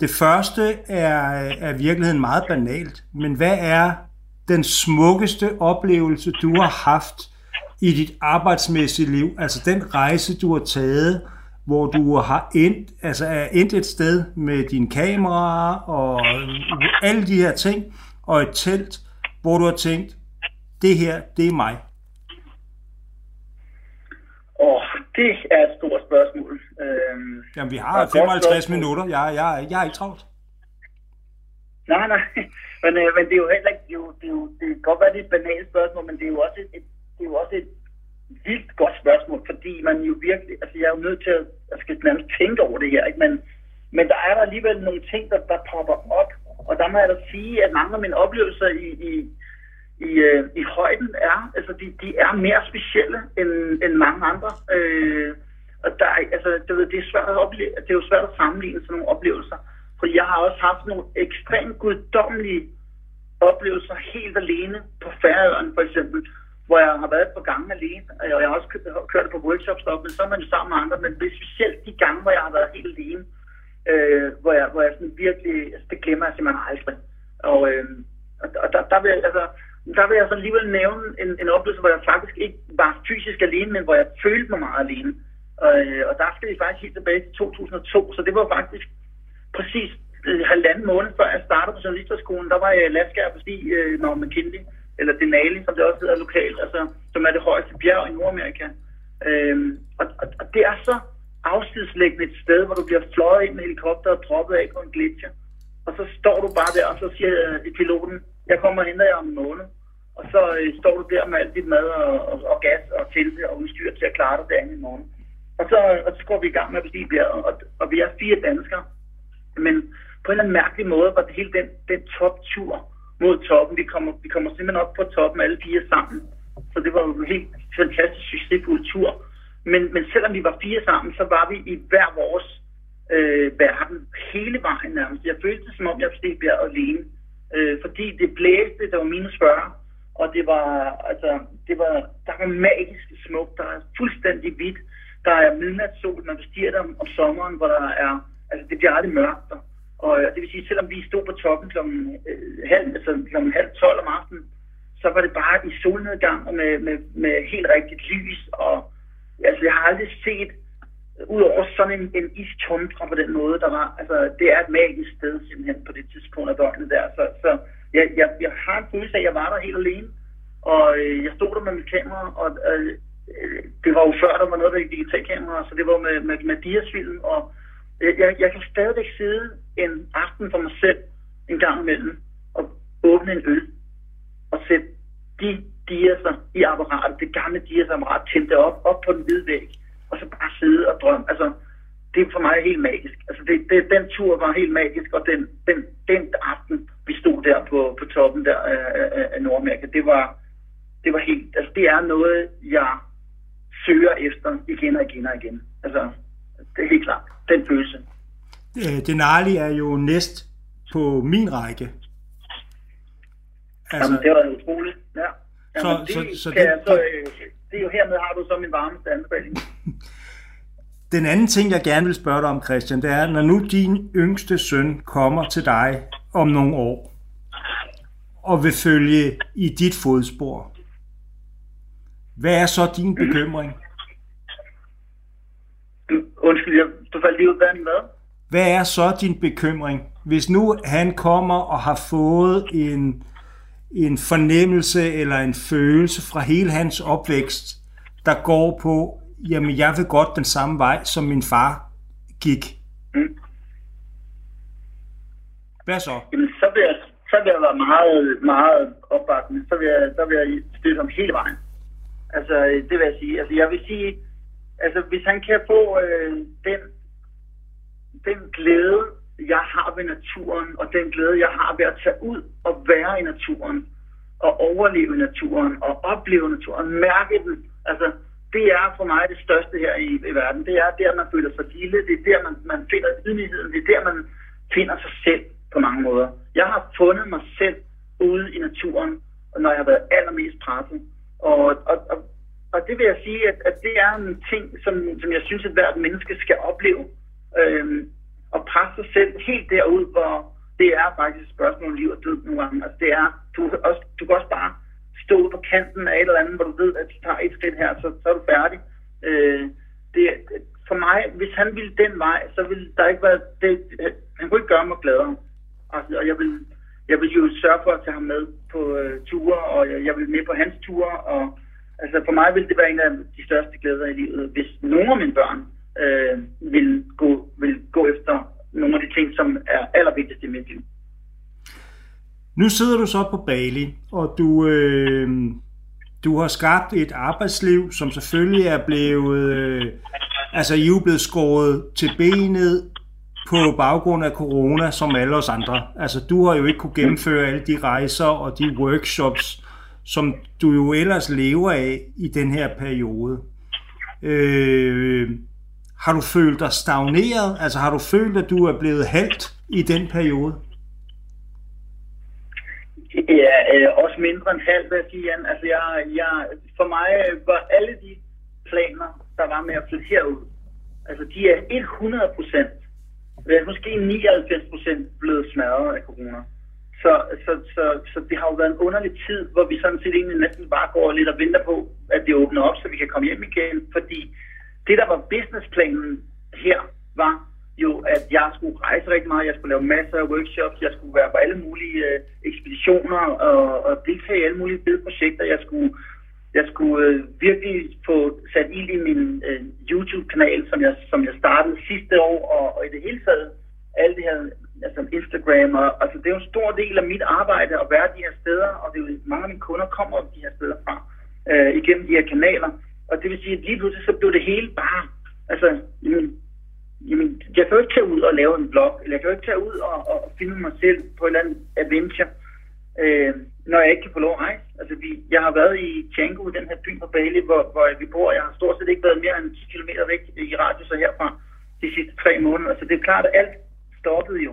det første er, er virkeligheden meget banalt, men hvad er den smukkeste oplevelse, du har haft i dit arbejdsmæssige liv? Altså den rejse, du har taget, hvor du har endt, altså er endt et sted med din kamera og alle de her ting, og et telt, hvor du har tænkt, det her, det er mig? Åh, oh, det er et stort spørgsmål. Øhm, Jamen, vi har 55 minutter. Jeg, jeg, jeg er ikke travlt. Nej, nej. Men, øh, men det er jo heller ikke... Det, er jo, det, er jo, det kan godt være, det er et banalt spørgsmål, men det er jo også et, et, det er jo også et vildt godt spørgsmål, fordi man jo virkelig... Altså, jeg er jo nødt til at... Jeg skal nærmest tænke over det her, ikke? Men, men der er der alligevel nogle ting, der, der popper op. Og der må jeg da sige, at mange af mine oplevelser i, i, i, øh, i højden er, altså de, de er mere specielle end, end mange andre. Øh, og der, altså, det, ved, det, er svært at opleve, det er jo svært at sammenligne sådan nogle oplevelser. For jeg har også haft nogle ekstremt guddommelige oplevelser helt alene på Færøerne for eksempel, hvor jeg har været på gange alene, og jeg har også kørt, på workshops deroppe, men så er man jo sammen med andre, men det er specielt de gange, hvor jeg har været helt alene, øh, hvor jeg, hvor jeg sådan virkelig, altså det glemmer jeg simpelthen aldrig. Og, øh, og, og der, der, vil jeg, altså, der vil jeg så alligevel nævne en, en oplevelse, hvor jeg faktisk ikke var fysisk alene, men hvor jeg følte mig meget alene. Øh, og der skal vi faktisk helt tilbage til 2002, så det var faktisk præcis øh, halvanden måned før jeg startede på journalisterskolen, der var jeg i Alaska og forbi øh, når McKinley, eller Denali, som det også hedder lokalt, altså, som er det højeste bjerg i Nordamerika. Øh, og, og, og, det er så afstidslæggende et sted, hvor du bliver fløjet ind med helikopter og droppet af på en gletsjer. Og så står du bare der, og så siger øh, piloten, jeg kommer hen jer om en måned. Og så øh, står du der med alt dit mad og, og, og gas og telte og udstyr til at klare dig derinde i morgen. Og så, og så går vi i gang med at bestige bjerget, og, og vi er fire danskere. Men på en eller anden mærkelig måde var det hele den, den toptur mod toppen. Vi kommer, vi kommer simpelthen op på toppen alle fire sammen. Så det var jo en helt fantastisk succesfuld tur. Men, men selvom vi var fire sammen, så var vi i hver vores øh, verden hele vejen nærmest. Jeg følte det, som om jeg steg bjerget alene. Øh, fordi det blæste, der var minus 40, og det var, altså, det var, der var magisk smukt, der er fuldstændig hvidt. Der er midnatssol, man bestiger der om, om sommeren, hvor der er, altså det bliver aldrig mørkt der. Og øh, det vil sige, selvom vi stod på toppen kl. Øh, halv, altså, kl. halv 12 om aftenen, så var det bare i solnedgang og med, med, med helt rigtigt lys. Og altså, jeg har aldrig set, udover sådan en, en istundra på den måde, der var, altså, det er et magisk sted simpelthen på det tidspunkt af døgnet der. Så, så jeg, jeg, jeg har en følelse af, at jeg var der helt alene. Og øh, jeg stod der med mit kamera, og øh, øh det var jo før, der var noget, der digital kamera, så det var med, med, med diasvilden, og øh, jeg, jeg kan stadigvæk sidde en aften for mig selv en gang imellem og åbne en øl og sætte de diaser i apparatet, det gamle diasapparat, tænde det op, op på den hvide væg, og så bare sidde og drømme. Altså, det er for mig helt magisk. Altså, det, det, den tur var helt magisk, og den, den, den aften, vi stod der på, på toppen der af, af, af Nordamerika, det var, det var helt, altså det er noget, jeg søger efter igen og igen og igen. Altså, det er helt klart. Den følelse. Øh, Denali er jo næst på min række. Altså, Jamen, det var utroligt. Ja. Jamen, så, det, så, så det, jeg, så, øh, det er jo hermed har du så min varmeste anbefaling. Den anden ting, jeg gerne vil spørge dig om, Christian, det er, når nu din yngste søn kommer til dig om nogle år, og vil følge i dit fodspor, hvad er så din bekymring? Undskyld, jeg, du faldt lige ud af hvad? Hvad er så din bekymring, hvis nu han kommer og har fået en, en fornemmelse eller en følelse fra hele hans opvækst, der går på, jamen jeg vil godt den samme vej, som min far gik. Mm. Hvad så? Jamen, så vil jeg, så vil jeg være meget, meget opbakkende. Så vil jeg, så vil jeg støtte ham hele vejen. Altså, det vil jeg sige. Altså, jeg vil sige, altså, hvis han kan få øh, den, den glæde, jeg har ved naturen, og den glæde, jeg har ved at tage ud og være i naturen, og overleve naturen, og opleve naturen, og mærke den. Altså, det er for mig det største her i, i verden. Det er der, man føler sig lille. Det er der, man, man finder ydmygheden. Det er der, man finder sig selv på mange måder. Jeg har fundet mig selv ude i naturen, når jeg har været allermest presset. Og, og, og, og det vil jeg sige, at, at det er en ting, som, som jeg synes, at hvert menneske skal opleve. Øhm, og presse sig selv helt derud, hvor det er faktisk et spørgsmål om liv og død nogle gange. Altså det er, du, også, du kan også bare stå på kanten af et eller andet, hvor du ved, at du tager et skridt her, så, så er du færdig. Øh, det, for mig, hvis han ville den vej, så ville der ikke være... Det, øh, han kunne ikke gøre mig gladere. Altså, og jeg vil, jeg vil jo sørge for at tage ham med på øh, ture, og jeg, jeg vil med på hans ture, og altså for mig ville det være en af de største glæder i livet, hvis nogle af mine børn øh, vil, gå, vil gå efter nogle af de ting, som er allervigtigst i mit liv. Nu sidder du så på Bali, og du, øh, du har skabt et arbejdsliv, som selvfølgelig er blevet, øh, altså I er blevet skåret til benet på baggrund af corona, som alle os andre. Altså du har jo ikke kunne gennemføre alle de rejser og de workshops, som du jo ellers lever af i den her periode. Øh, har du følt dig stagneret? Altså har du følt, at du er blevet halvt i den periode? Ja, øh, også mindre end halvt, vil jeg sige, Jan. Altså, jeg, jeg, for mig var alle de planer, der var med at flytte herud, altså de er 100 procent, måske 99 procent blevet smadret af corona. Så, så, så, så det har jo været en underlig tid, hvor vi sådan set egentlig næsten bare går lidt og venter på, at det åbner op, så vi kan komme hjem igen. Fordi det, der var businessplanen her, var jo, at jeg skulle rejse rigtig meget, jeg skulle lave masser af workshops, jeg skulle være på alle mulige øh, ekspeditioner og, og deltage i alle mulige fede projekter. Jeg skulle, jeg skulle øh, virkelig få sat ild i min øh, YouTube-kanal, som jeg, som jeg startede sidste år, og, og i det hele taget alle det her, altså Instagram, og, altså det er jo en stor del af mit arbejde at være de her steder, og det er jo, mange af mine kunder kommer de her steder fra, øh, igennem de her kanaler. Og det vil sige, at lige pludselig så blev det hele bare, altså, jamen, jamen, jeg kan jo ikke tage ud og lave en blog, eller jeg kan jo ikke tage ud og, og, finde mig selv på en eller anden adventure, øh, når jeg ikke kan få lov at rejse. Altså, vi, jeg har været i Tjango, den her by på Bali, hvor, hvor vi bor. Jeg har stort set ikke været mere end 10 km væk i radius herfra de sidste tre måneder. Så det er klart, at alt stoppede jo.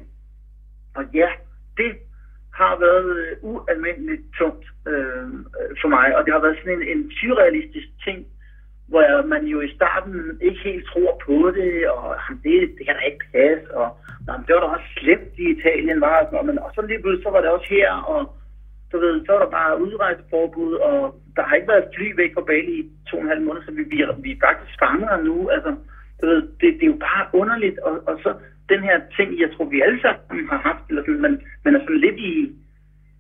Og ja, det har været øh, ualmindeligt tungt øh, øh, for mig, og det har været sådan en, en surrealistisk ting, hvor man jo i starten ikke helt tror på det, og det, det kan da ikke passe, og jamen, det var da også slemt i Italien, var, og, men, og så lige pludselig, så var det også her, og du ved, så var der bare udrejseforbud, og der har ikke været fly væk fra Bali i to og en halv måned, så vi, vi, vi er faktisk fanget nu, altså, du ved, det, det er jo bare underligt, og, og så den her ting, jeg tror, vi alle sammen har haft, eller sådan, man, man er sådan lidt i,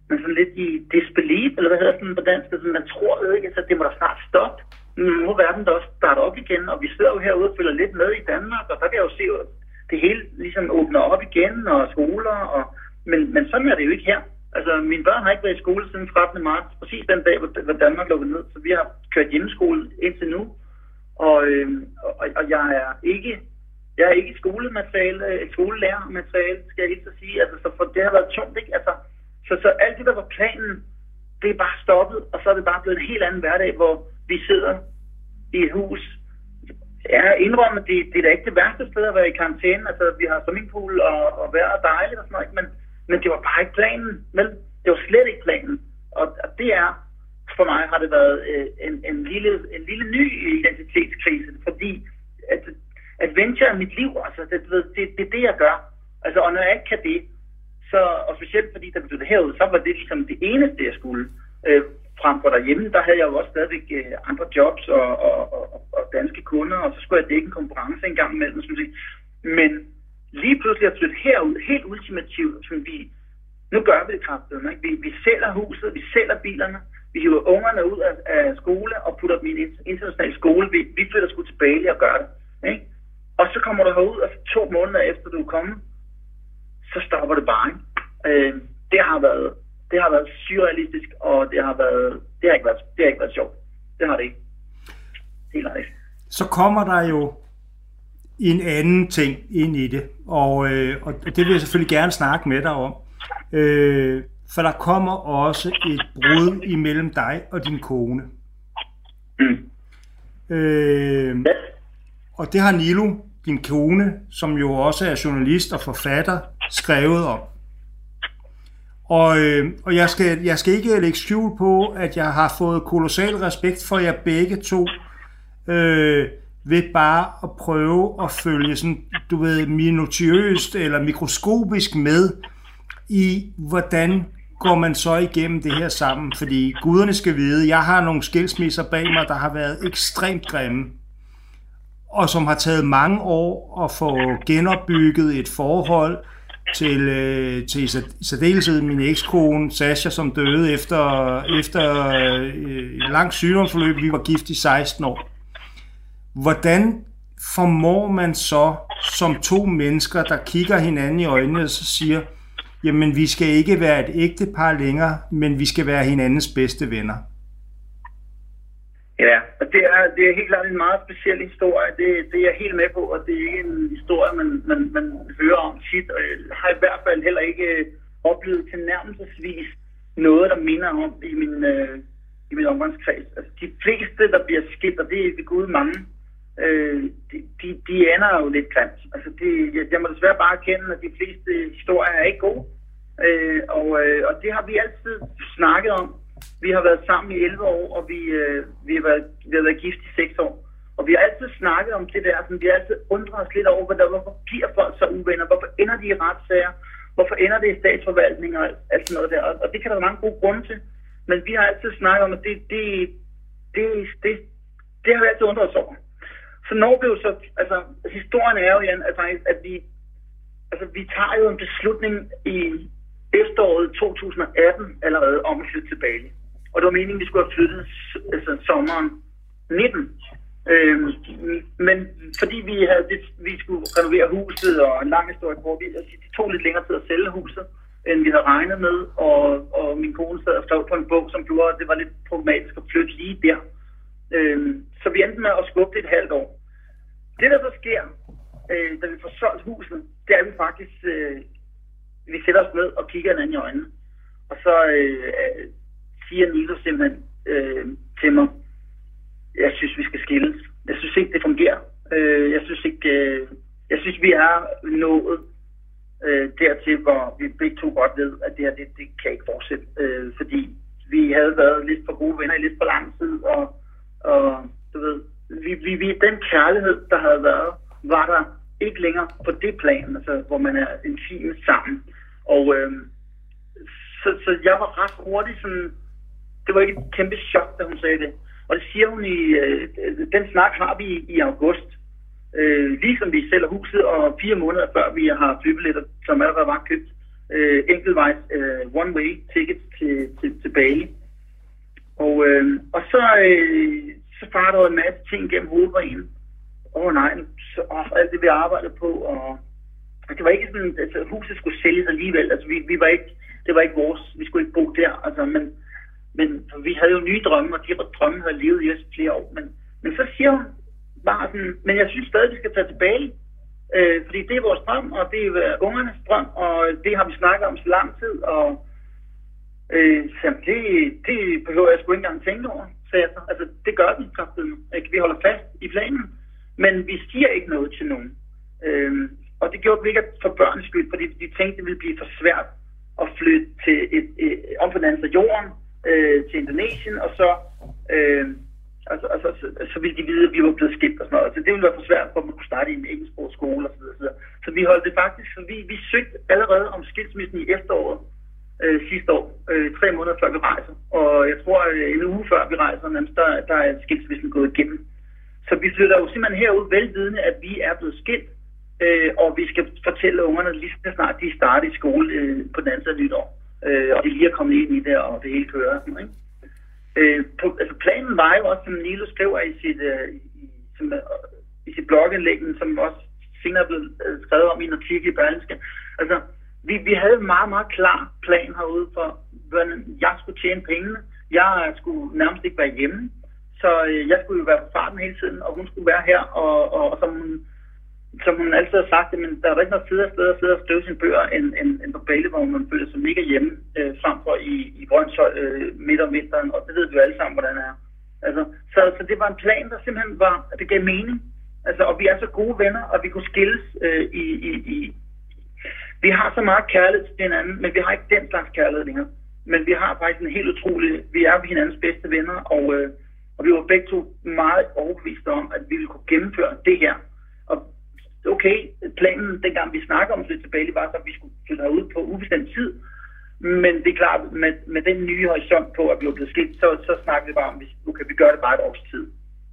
man er sådan lidt i disbelief, eller hvad hedder sådan på dansk, sådan, man tror jo ikke, at det må da snart stoppe nu er verden da også startet op igen, og vi sidder jo herude og følger lidt med i Danmark, og der kan jeg jo se, at det hele ligesom åbner op igen, og skoler, og, men, men sådan er det jo ikke her. Altså, mine børn har ikke været i skole siden 13. marts, præcis den dag, hvor Danmark lukkede ned, så vi har kørt hjemmeskole indtil nu, og, øh, og, og jeg er ikke jeg er ikke skolemateriale, skolelærermateriale, skal jeg ikke så sige. Altså, så for det har været tungt, ikke? Altså, så, så alt det, der var planen, det er bare stoppet, og så er det bare blevet en helt anden hverdag, hvor vi sidder i et hus. Jeg indrømmer, det, det er da ikke det værste sted at være i karantæne. Altså, vi har swimmingpool og, og vejr dejligt og sådan noget, men, men det var bare ikke planen. Men det var slet ikke planen. Og, og det er, for mig har det været øh, en, en, lille, en lille ny identitetskrise, fordi at, adventure er mit liv. Altså, det, det, det, det er det, jeg gør. Altså, og når jeg ikke kan det, så, og specielt fordi, der blev det herud, så var det ligesom det eneste, jeg skulle. Øh, frem for derhjemme, der havde jeg jo også stadigvæk øh, andre jobs og, og, og, og danske kunder, og så skulle jeg dække en konkurrence en gang imellem. Sådan set. Men lige pludselig at flytte herud, helt ultimativt, som vi, nu gør vi det kraftigt. Ikke? Vi, vi sælger huset, vi sælger bilerne, vi hiver ungerne ud af, af skole og putter dem i en international skole. Vi, vi flytter sgu tilbage og gør det. Ikke? Og så kommer du herud, og to måneder efter du er kommet, så stopper det bare. Ikke? Øh, det har været det har været surrealistisk, og det har været det har ikke været det har ikke været sjovt. Det har det ikke. Helt ærligt. Så kommer der jo en anden ting ind i det, og, øh, og det vil jeg selvfølgelig gerne snakke med dig om. Øh, for der kommer også et brud imellem dig og din kone. Mm. Øh, og det har Nilo, din kone, som jo også er journalist og forfatter, skrevet om. Og, øh, og jeg, skal, jeg skal ikke lægge skjul på, at jeg har fået kolossal respekt for jer begge to, øh, ved bare at prøve at følge sådan, du ved, minutiøst eller mikroskopisk med i, hvordan går man så igennem det her sammen. Fordi guderne skal vide, jeg har nogle skilsmisser bag mig, der har været ekstremt grimme og som har taget mange år at få genopbygget et forhold til, øh, til særdeleshed min ekskone Sasha, som døde efter, efter øh, et langt sygdomsforløb. Vi var gift i 16 år. Hvordan formår man så som to mennesker, der kigger hinanden i øjnene og så siger, jamen vi skal ikke være et ægtepar længere, men vi skal være hinandens bedste venner. Ja, Altså, det er, det er helt klart en meget speciel historie. Det, det er jeg helt med på, og det er ikke en historie, man, man, man hører om tit. Og jeg har i hvert fald heller ikke øh, oplevet tilnærmelsesvis noget, der minder om i min, øh, i min omgangskreds. Altså, de fleste, der bliver skilt, og det er ved gud mange, øh, de, de, de ender jo lidt grimt. Altså, det, jeg, jeg må desværre bare erkende, at de fleste historier er ikke gode. Øh, og, øh, og det har vi altid snakket om. Vi har været sammen i 11 år, og vi, øh, vi, har været, vi har været gift i 6 år. Og vi har altid snakket om det der, sådan, vi har altid undret os lidt over, hvordan, hvorfor bliver folk så uvenner, hvorfor ender de i retssager, hvorfor ender det i statsforvaltning og alt, alt sådan noget der. Og, og det kan der være mange gode grunde til. Men vi har altid snakket om, at det, det, det, det, det har vi altid undret os over. Så når vi jo så, altså historien er jo, Jan, at, at vi, altså vi tager jo en beslutning i efteråret 2018 allerede om at flytte til Bali. Og det var meningen, at vi skulle have flyttet altså, sommeren 19. Øhm, men fordi vi, havde, vi skulle renovere huset og en lang historie hvor vi- altså, det tog lidt længere tid at sælge huset, end vi havde regnet med, og, og min kone sad og skrev på en bog, som gjorde, at det var lidt problematisk at flytte lige der. Øhm, så vi endte med at skubbe det et halvt år. Det, der så sker, øh, da vi får solgt huset, det er, at vi faktisk øh, vi sætter os ned og kigger hinanden i øjnene. Og så øh, øh, siger Nilo simpelthen øh, til mig, jeg synes, vi skal skilles. Jeg synes ikke, det fungerer. Øh, jeg synes ikke, øh, jeg synes, vi er nået øh, dertil, hvor vi begge to godt ved, at det her, det, det kan ikke fortsætte. Øh, fordi vi havde været lidt for gode venner i lidt for lang tid, og, og du ved, vi, vi, vi, den kærlighed, der havde været, var der ikke længere på det plan, altså, hvor man er intim sammen. Og øh, så, så jeg var ret hurtig sådan, det var ikke et kæmpe chok, da hun sagde det. Og det siger hun i, øh, den snak har vi i, i august. Øh, ligesom vi sælger huset, og fire måneder før vi har flybilletter, som allerede var købt, øh, enkeltvejs øh, one-way tickets til, til, til Bali. Og, øh, og så, øh, så farer der en masse ting gennem hovedet på en. Åh oh, nej, så, oh, alt det vi arbejdede på, og det var ikke sådan, altså huset skulle sælges alligevel, altså vi, vi var ikke, det var ikke vores, vi skulle ikke bo der, altså men, men vi havde jo nye drømme, og de drømme havde levet i os flere år, men, men så siger hun bare sådan, men jeg synes stadig, vi skal tage tilbage, øh, fordi det er vores drøm, og det er øh, ungernes drøm, og det har vi snakket om så lang tid, og øh, så det, det behøver jeg sgu ikke engang tænke over, sagde jeg så. Altså, det gør vi, kraftedeme. ikke? Vi holder fast i planen, men vi siger ikke noget til nogen. Øh, og det gjorde vi ikke for børns skyld, fordi vi tænkte, det ville blive for svært at flytte til et, et, om på den anden side af jorden, øh, til Indonesien, og så, øh, altså, altså, så, så ville de vide, at vi var blevet skilt og sådan noget. Så det ville være for svært, for at man kunne starte i en engelsksproget skole og så videre. Så, videre. så vi holdt det faktisk, så vi, vi søgte allerede om skilsmissen i efteråret øh, sidste år, øh, tre måneder før vi rejser. Og jeg tror, øh, en uge før vi rejser, nærmest, der, der er skilsmissen gået igennem. Så vi flytter jo simpelthen herud velvidende, at vi er blevet skilt, øh, og vi skal fortælle ungerne lige så snart de starter i skole øh, på den anden side af nytår. Øh, og de lige er kommet ind i det, og det hele kører. Sådan, ikke? Øh, på, altså planen var jo også, som Nilo skriver i sit, øh, i, som, øh, i sit blogindlæg, som også senere er blevet øh, skrevet om i en artikel i Berlingske. Altså, vi, vi havde en meget, meget klar plan herude for, hvordan jeg skulle tjene pengene. Jeg skulle nærmest ikke være hjemme, så øh, jeg skulle jo være på farten hele tiden, og hun skulle være her, og, og, og som, hun, som hun altid har sagt, men der er ikke noget federe sted at sidde og skrive sine bøger, end, end, end på Bale, hvor man føler sig mega hjemme, øh, frem for i, i Brøndshøj øh, midt om vinteren, og det ved vi jo alle sammen, hvordan det er. Altså, så, så det var en plan, der simpelthen var, at det gav mening. Altså, og vi er så gode venner, og vi kunne skilles øh, i, i, i... Vi har så meget kærlighed til hinanden, men vi har ikke den slags kærlighed længere. Men vi har faktisk en helt utrolig... Vi er hinandens bedste venner, og, øh, og vi var begge to meget overbeviste om, at vi ville kunne gennemføre det her. Okay, planen, dengang vi snakker om det tilbage, var så, at vi skulle flytte ud på ubestemt tid. Men det er klart, med, med den nye horisont på, at vi var blevet skilt, så, så snakker vi bare om, at okay, vi gør det bare et års tid.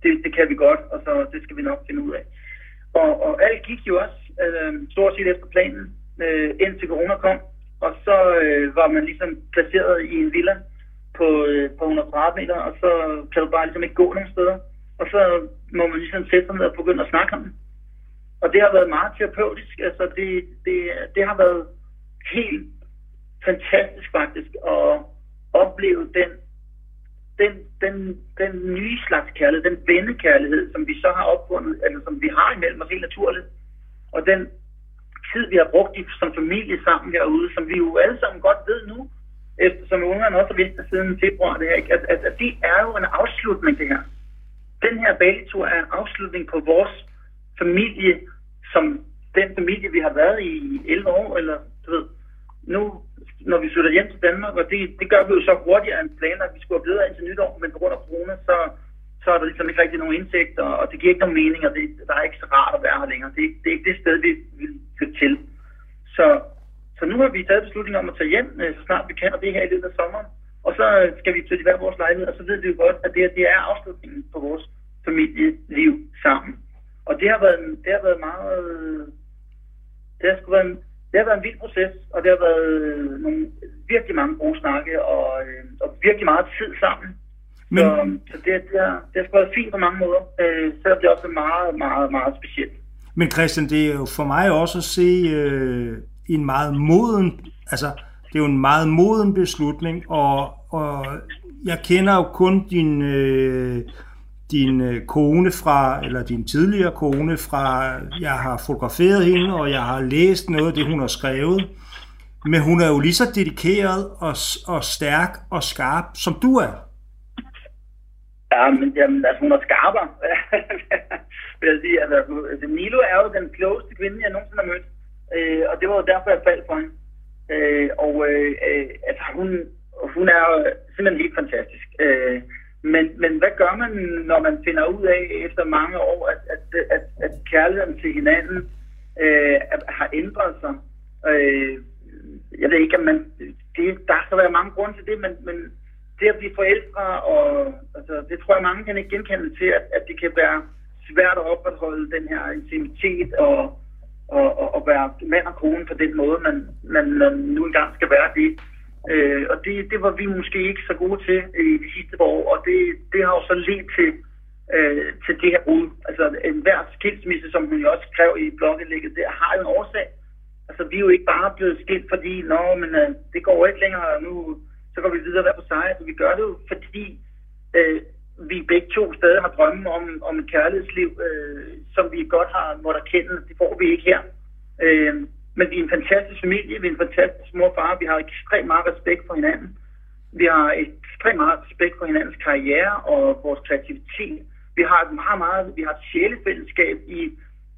Det, det kan vi godt, og så det skal vi nok finde ud af. Og, og alt gik jo også øh, stort set efter planen, øh, indtil corona kom. Og så øh, var man ligesom placeret i en villa på, øh, på 100 kvadratmeter, og så kan du bare ligesom ikke gå nogen steder. Og så må man ligesom sætte sig ned og begynde at snakke om det. Og det har været meget terapeutisk. Altså det, det, det har været helt fantastisk faktisk at opleve den, den, den, den nye slags kærlighed, den vennekærlighed, som vi så har opfundet, eller som vi har imellem os helt naturligt. Og den tid, vi har brugt som familie sammen herude, som vi jo alle sammen godt ved nu, eftersom ungerne også har vidst siden februar, det her, at, at, at det er jo en afslutning, det her. Den her Bali-tur er en afslutning på vores familie, som den familie, vi har været i 11 år, eller du ved, nu, når vi flytter hjem til Danmark, og det, det gør vi jo så hurtigere end planer, vi skulle have blevet indtil nytår, men på grund af corona, så, så er der ligesom ikke rigtig nogen indsigter, og, det giver ikke nogen mening, og det, der er ikke så rart at være her længere. Det, det er ikke det sted, vi vil flytte til. Så, så nu har vi taget beslutningen om at tage hjem, øh, så snart vi kan, og det er her i løbet af sommeren. Og så øh, skal vi flytte i hver vores lejlighed, og så ved vi jo godt, at det, det er afslutningen på vores familieliv sammen. Og det har været, det har været meget... Det har, været, en, det har været en vild proces, og det har været nogle virkelig mange gode snakke og, øh, og virkelig meget tid sammen. Men... Så, så det, det, har, det har været fint på mange måder, øh, selvom det også er meget, meget, meget specielt. Men Christian, det er jo for mig også at se øh, en meget moden, altså det er jo en meget moden beslutning, og, og jeg kender jo kun din øh, din øh, kone fra, eller din tidligere kone fra, jeg har fotograferet hende, og jeg har læst noget af det, hun har skrevet. Men hun er jo lige så dedikeret og, og stærk og skarp, som du er. Ja, men jamen, altså, hun er skarpere. vil jeg sige. Altså, Milo altså, er jo den klogeste kvinde, jeg nogensinde har mødt. Øh, og det var jo derfor, jeg faldt for hende. Øh, og øh, øh altså, hun, hun er jo simpelthen helt fantastisk. Øh, men, hvad gør man, når man finder ud af efter mange år, at, at, at, at kærligheden til hinanden øh, har ændret sig? Øh, jeg ved ikke, om man, det, der kan være mange grunde til det, men, men det at blive forældre, og, altså, det tror jeg mange kan ikke genkende til, at, at det kan være svært at opretholde den her intimitet og, og, og, og være mand og kone på den måde, man, man, man nu engang skal være det. Øh, og det, det var vi måske ikke så gode til øh, i de sidste år, og det, det har jo så ledt til, øh, til det her brud. Altså enhver skilsmisse, som hun jo også skrev i blogindlægget, det har jo en årsag. Altså vi er jo ikke bare blevet skilt, fordi nå, men øh, det går ikke længere, og nu så går vi videre hver på sig. Altså, vi gør det jo, fordi øh, vi begge to stadig har drømme om, om et kærlighedsliv, øh, som vi godt har måttet erkende. Det får vi ikke her. Øh, men vi er en fantastisk familie, vi er en fantastisk mor og far, vi har ekstremt meget respekt for hinanden. Vi har ekstremt meget respekt for hinandens karriere og vores kreativitet. Vi har et meget, meget, vi har et sjælefællesskab i,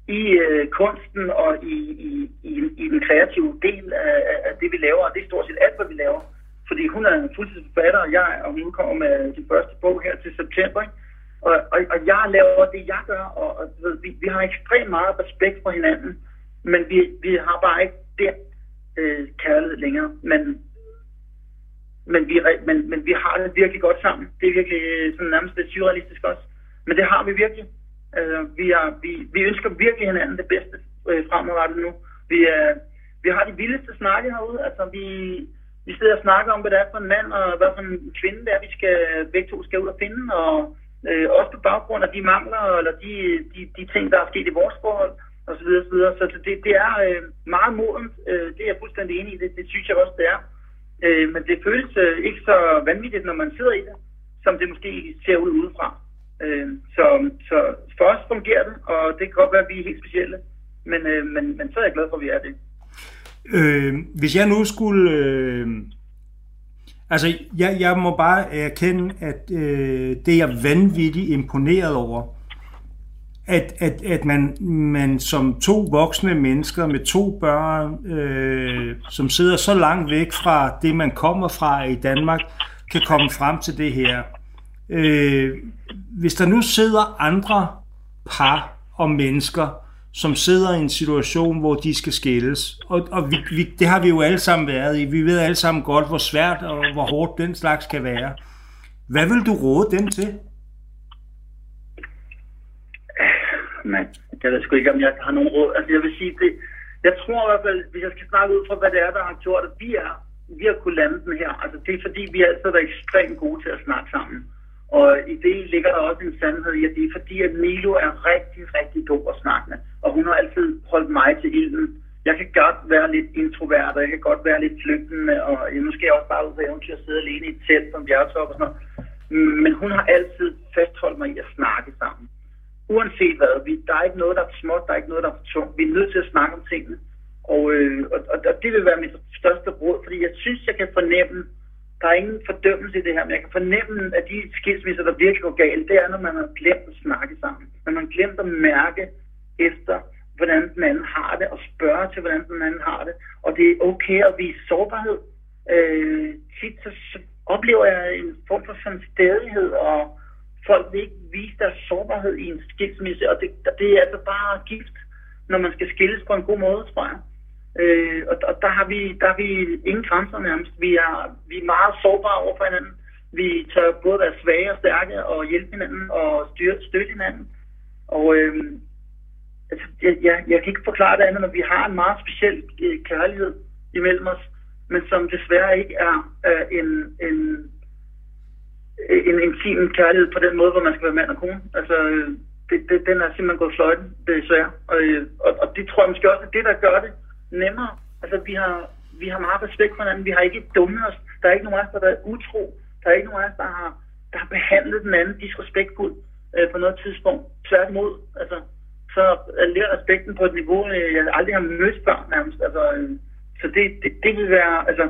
i øh, kunsten og i, i, i, i den kreative del af, af det, vi laver, og det er stort set alt, hvad vi laver. Fordi hun er en fuldtidsforfatter, og jeg og hun kommer med sin første bog her til september. Ikke? Og, og, og jeg laver det, jeg gør, og, og vi, vi har ekstremt meget respekt for hinanden men vi, vi har bare ikke den øh, kærlighed længere. Men, men, vi, men, men vi har det virkelig godt sammen. Det er virkelig øh, sådan nærmest lidt surrealistisk også. Men det har vi virkelig. Øh, vi, er, vi, vi ønsker virkelig hinanden det bedste øh, fremadrettet nu. Vi, øh, vi har de vildeste snakke herude. Altså, vi, vi sidder og snakker om, hvad det er for en mand, og hvad for en kvinde det er, vi skal, begge to skal ud og finde. Og øh, også på baggrund af de mangler, eller de, de, de ting, der er sket i vores forhold og så videre, så videre. Så det, det er øh, meget modent, øh, det er jeg fuldstændig enig i, det, det synes jeg også, det er. Øh, men det føles øh, ikke så vanvittigt, når man sidder i det, som det måske ser ud udefra. Øh, så, så for os fungerer det, og det kan godt være, at vi er helt specielle, men, øh, men, men så er jeg glad for, at vi er det. Øh, hvis jeg nu skulle... Øh, altså, jeg, jeg må bare erkende, at øh, det er jeg vanvittigt imponeret over, at, at, at man, man som to voksne mennesker med to børn, øh, som sidder så langt væk fra det, man kommer fra i Danmark, kan komme frem til det her. Øh, hvis der nu sidder andre par og mennesker, som sidder i en situation, hvor de skal skilles. Og, og vi, vi, det har vi jo alle sammen været i. Vi ved alle sammen godt, hvor svært og hvor hårdt den slags kan være. Hvad vil du råde dem til? Men jeg ved sgu ikke, om jeg har nogen råd. Altså jeg vil sige, det, jeg tror i hvert fald, hvis jeg skal snakke ud fra, hvad det er, der har gjort, at vi, er, vi har kunnet lande den her. Altså det er fordi, vi altid har været ekstremt gode til at snakke sammen. Og i det ligger der også en sandhed i, at det er fordi, at Milo er rigtig, rigtig god at snakke med. Og hun har altid holdt mig til ilden. Jeg kan godt være lidt introvert, og jeg kan godt være lidt flygtende, og jeg skal også bare ud på eventyr og sidde alene i et telt som bjergtop og sådan noget. Men hun har altid fastholdt mig i at snakke sammen. Uanset hvad, vi, der er ikke noget, der er småt, der er ikke noget, der er tungt. Vi er nødt til at snakke om tingene. Og, øh, og, og det vil være mit største råd, fordi jeg synes, jeg kan fornemme, der er ingen fordømmelse i det her, men jeg kan fornemme, at de skilsmisser, der virkelig går galt, det er, når man har glemt at snakke sammen. Når man har glemt at mærke efter, hvordan den anden har det, og spørge til, hvordan den anden har det. Og det er okay at vise sårbarhed. Øh, tit så, så oplever jeg en form for sådan stedighed, og folk vil ikke vise deres sårbarhed i en skilsmisse, og det, det er altså bare gift, når man skal skilles på en god måde, tror jeg. Øh, og, og der, har vi, der har vi ingen grænser nærmest. Vi er, vi er meget sårbare over for hinanden. Vi tør både være svage og stærke og hjælpe hinanden og styre, støtte hinanden. Og øh, altså, jeg, jeg, jeg kan ikke forklare det andet, når vi har en meget speciel øh, kærlighed imellem os, men som desværre ikke er øh, en, en, en intim kærlighed på den måde, hvor man skal være mand og kone. Altså, det, det, den er simpelthen gået fløjten, desværre. Og, og, og det tror jeg måske også er det, der gør det nemmere. Altså, vi har, vi har meget respekt for hinanden. Vi har ikke dummet os. Der er ikke nogen af os, der har været utro. Der er ikke nogen af os, der har, der har behandlet den anden disrespektfuldt øh, på noget tidspunkt. Tværtimod, altså, så lærer respekten på et niveau, øh, jeg aldrig har mødt før nærmest. Altså, øh, så det, det, det vil være, altså,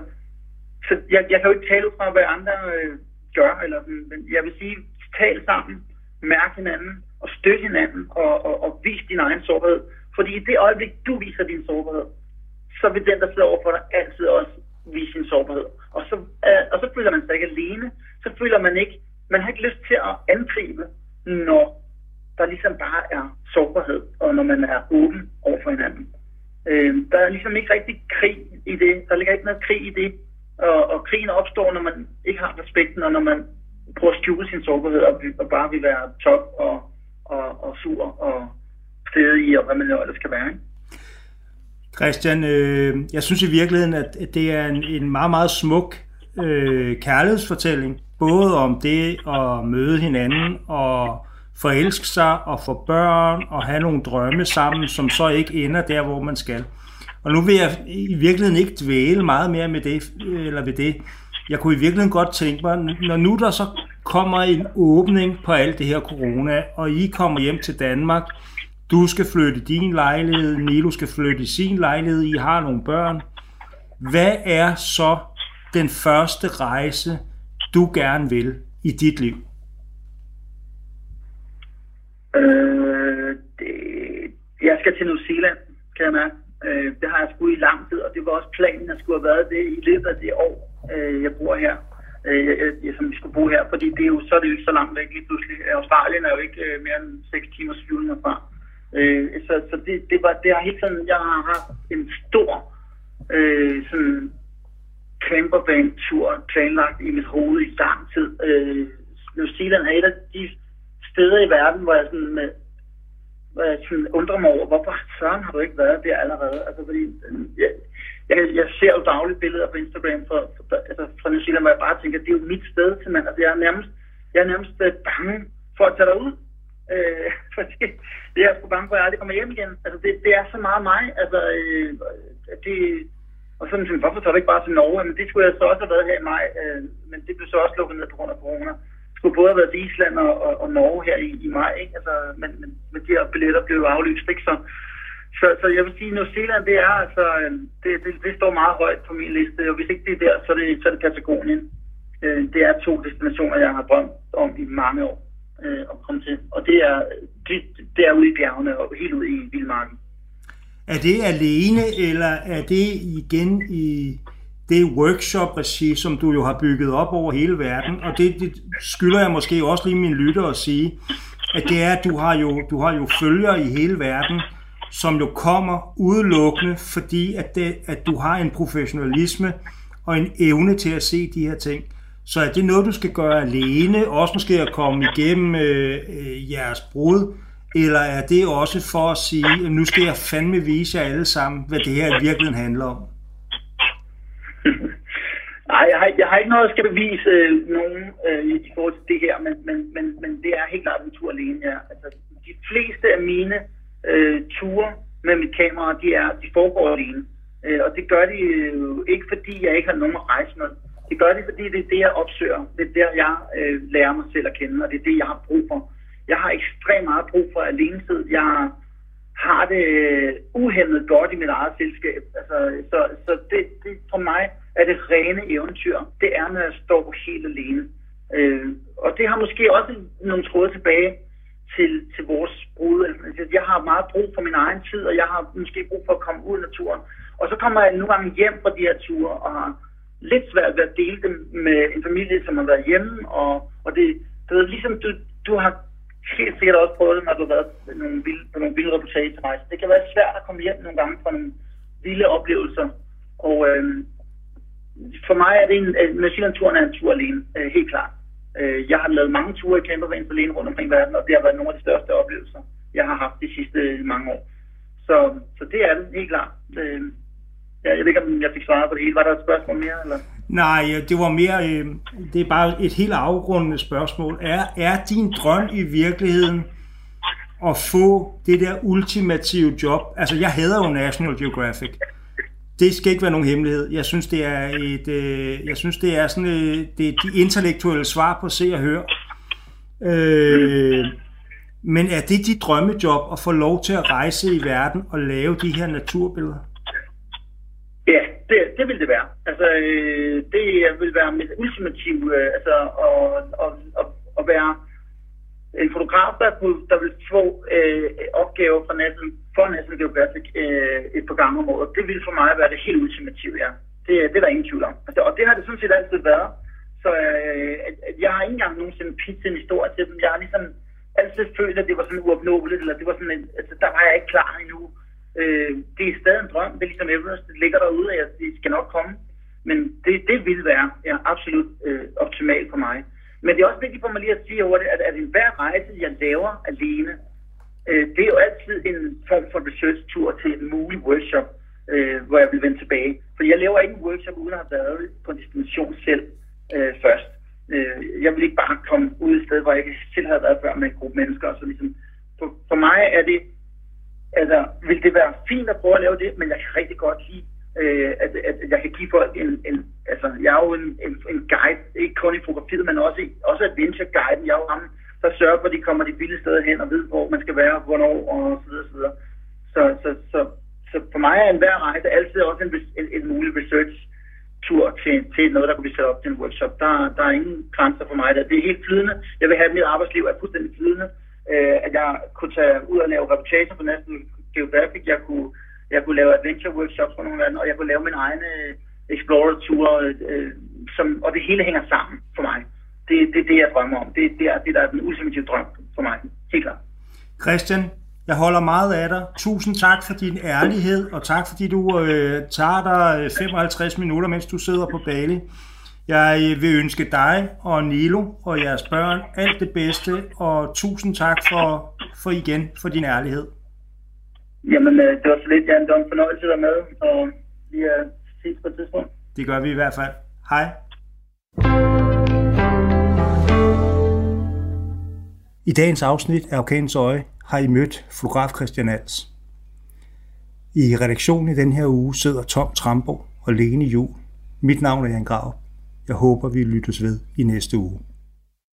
så jeg, jeg kan jo ikke tale ud fra, hvad andre øh, gør, eller, men jeg vil sige, tal sammen, mærk hinanden, og støtte hinanden, og, og, og vis din egen sårbarhed. Fordi i det øjeblik, du viser din sårbarhed, så vil den, der sidder overfor dig, altid også vise sin sårbarhed. Og så, øh, og så føler man sig ikke alene. Så føler man ikke, man har ikke lyst til at angribe, når der ligesom bare er sårbarhed, og når man er åben over for hinanden. Øh, der er ligesom ikke rigtig krig i det. Der ligger ikke noget krig i det. Og, og krigen opstår, når man ikke har respekten, og når man prøver at skjule sin sårbarhed, og, og bare vil være top og, og, og sur og stedig og hvad man ellers skal være. Ikke? Christian, øh, jeg synes i virkeligheden, at det er en, en meget, meget smuk øh, kærlighedsfortælling. Både om det at møde hinanden og forelske sig og få børn og have nogle drømme sammen, som så ikke ender der, hvor man skal. Og nu vil jeg i virkeligheden ikke dvæle meget mere med det, eller ved det. Jeg kunne i virkeligheden godt tænke mig, når nu der så kommer en åbning på alt det her corona, og I kommer hjem til Danmark, du skal flytte din lejlighed, Nilo skal flytte sin lejlighed, I har nogle børn. Hvad er så den første rejse, du gerne vil i dit liv? Øh, det, jeg skal til New Zealand, kan jeg mærke. Øh, det har jeg sgu i lang tid, og det var også planen, at skulle have været det i løbet af det år, øh, jeg bor her. Øh, jeg, som vi skulle bo her, fordi det er jo, så er det jo ikke så langt væk lige pludselig. Australien er jo ikke øh, mere end 6 timers flyvning herfra. Øh, så så det, det, var, det har helt sådan, jeg har haft en stor øh, sådan campervan-tur planlagt i mit hoved i lang tid. Øh, New Zealand er et af de steder i verden, hvor jeg sådan med, hvor jeg sådan undrer mig over, hvorfor søren har du ikke været der allerede? Altså, fordi, øhm, jeg, jeg, jeg ser jo dagligt billeder på Instagram fra, fra, altså, fra New Zealand, hvor jeg bare tænker, det er jo mit sted til mand. Altså, jeg er nærmest, jeg er nærmest øh, bange for at tage derud. øh, fordi det er jeg sgu bange for, at jeg aldrig kommer hjem igen. Altså, det, det er så meget mig. Altså, øh, det, og sådan tænkte hvorfor tager du ikke bare til Norge? Men det skulle jeg så også have været her i maj, øh, men det blev så også lukket ned på grund af corona. Skulle både have været til Island og, og, og Norge her i, i maj, ikke? Altså, men, men, men de her billetter blev aflyst, ikke? Så, så, så jeg vil sige, New Zealand, det er altså, øh, det, det, det står meget højt på min liste, og hvis ikke det er der, så er det, så er det Patagonien. Øh, det er to destinationer, jeg har drømt om i mange år øh, at komme til, og det er, det, det er ude i bjergene og helt ude i vildmarken. Er det alene, eller er det igen i det workshop-regi, som du jo har bygget op over hele verden? Og det, det skylder jeg måske også lige min lytter at sige, at det er, at du har jo, du har jo følgere i hele verden, som jo kommer udelukkende, fordi at, det, at du har en professionalisme og en evne til at se de her ting. Så er det noget, du skal gøre alene, også måske at komme igennem øh, øh, jeres brud, eller er det også for at sige, at nu skal jeg fandme vise jer alle sammen, hvad det her i virkeligheden handler om? Nej, jeg har, jeg har ikke noget, at skal bevise øh, nogen øh, i forhold til det her, men, men, men, men det er helt klart en tur alene, ja. Altså, de fleste af mine øh, ture med mit kamera, de, er, de foregår alene. Øh, og det gør de jo ikke, fordi jeg ikke har nogen at rejse med. Det gør de, fordi det er det, jeg opsøger. Det er der, jeg øh, lærer mig selv at kende, og det er det, jeg har brug for. Jeg har ekstremt meget brug for alenetid. Jeg har har det øh, uhemmet godt i mit eget selskab. Altså, så så det, det, for mig er det rene eventyr. Det er, når jeg står helt alene. Øh, og det har måske også nogle tråde tilbage til, til vores brud. Altså, jeg har meget brug for min egen tid, og jeg har måske brug for at komme ud i naturen. Og så kommer jeg nogle gange hjem fra de her ture, og har lidt svært ved at dele dem med en familie, som har været hjemme. Og, og det, det er ligesom, du, du har helt sikkert også prøvet det, når du har været nogle vilde, på nogle vilde reportagerejser. Det kan være svært at komme hjem nogle gange fra nogle vilde oplevelser. Og øh, for mig er det en, øh, New Zealand-turen er en tur alene, øh, helt klart. Øh, jeg har lavet mange ture i campervan alene rundt omkring verden, og det har været nogle af de største oplevelser, jeg har haft de sidste øh, mange år. Så, så det er det, helt klart. Øh, jeg ved ikke, om jeg fik svaret på det hele. Var der et spørgsmål mere? Eller? Nej, øh, det var mere, øh, det er bare et helt afgrundende spørgsmål. Er, er din drøm i virkeligheden at få det der ultimative job? Altså, jeg hader jo National Geographic. Det skal ikke være nogen hemmelighed. Jeg synes, det er et, øh, jeg synes, det er sådan, øh, det er de intellektuelle svar på se og høre. Øh, men er det dit drømmejob at få lov til at rejse i verden og lave de her naturbilleder? Det, det vil det være. Altså, øh, det vil være mit ultimative, øh, altså, at, at, at, at være en fotograf, der, der vil få øh, opgaver fra National, for National Geographic øh, et par gange om året. Det vil for mig være det helt ultimative, ja. Det, det er der ingen tvivl om. Altså, og det har det sådan set altid været. Så øh, at, at jeg har ikke engang nogensinde pitchet en historie til dem. Jeg har ligesom altid følt, at det var sådan uopnåeligt, eller det var sådan en, altså, der var jeg ikke klar endnu. Øh, det er stadig en drøm. Det er ligesom Everest. Det ligger derude, og det skal nok komme. Men det, det vil være ja, absolut øh, optimalt for mig. Men det er også vigtigt for mig lige at sige over det, at, at enhver rejse, jeg laver alene, øh, det er jo altid en form for research-tur til en mulig workshop, øh, hvor jeg vil vende tilbage. For jeg laver ikke en workshop, uden at have været på en destination selv øh, først. Øh, jeg vil ikke bare komme ud et sted, hvor jeg ikke selv havde været før med en gruppe mennesker. Så ligesom, for, for mig er det altså, vil det være fint at prøve at lave det, men jeg kan rigtig godt lide, øh, at, at, jeg kan give folk en, en altså, jeg er jo en, en, en guide, ikke kun i fotografiet, men også, også adventure guide. Jeg er jo ham, der sørger for, at de kommer de billige steder hen og ved, hvor man skal være, hvornår og så videre, så videre. Så, så, så, så for mig er enhver rejse altid også en, en, en mulig research tur til, til noget, der kunne blive sat op til en workshop. Der, der er ingen grænser for mig. Der. Det er helt flydende. Jeg vil have, at mit arbejdsliv er fuldstændig flydende øh, at jeg kunne tage ud og lave reportager på næsten Geographic, jeg kunne, jeg kunne lave adventure workshops for nogle lande, og jeg kunne lave min egne øh, explorer-ture, øh, som, og det hele hænger sammen for mig. Det er det, det, jeg drømmer om. Det, det, er, det der er den ultimative drøm for mig. Helt klart. Christian, jeg holder meget af dig. Tusind tak for din ærlighed, og tak fordi du øh, tager dig øh, 55 minutter, mens du sidder på Bali. Jeg vil ønske dig og Nilo og jeres børn alt det bedste, og tusind tak for, for igen for din ærlighed. Jamen, øh, det var så lidt, Jan. Det var en fornøjelse at være med, og vi er ses på et tidspunkt. Det gør vi i hvert fald. Hej. I dagens afsnit af Orkanens Øje har I mødt fotograf Christian Als. I redaktionen i den her uge sidder Tom Trambo og Lene Jul. Mit navn er Jan Grav. Jeg håber, vi lyttes ved i næste uge.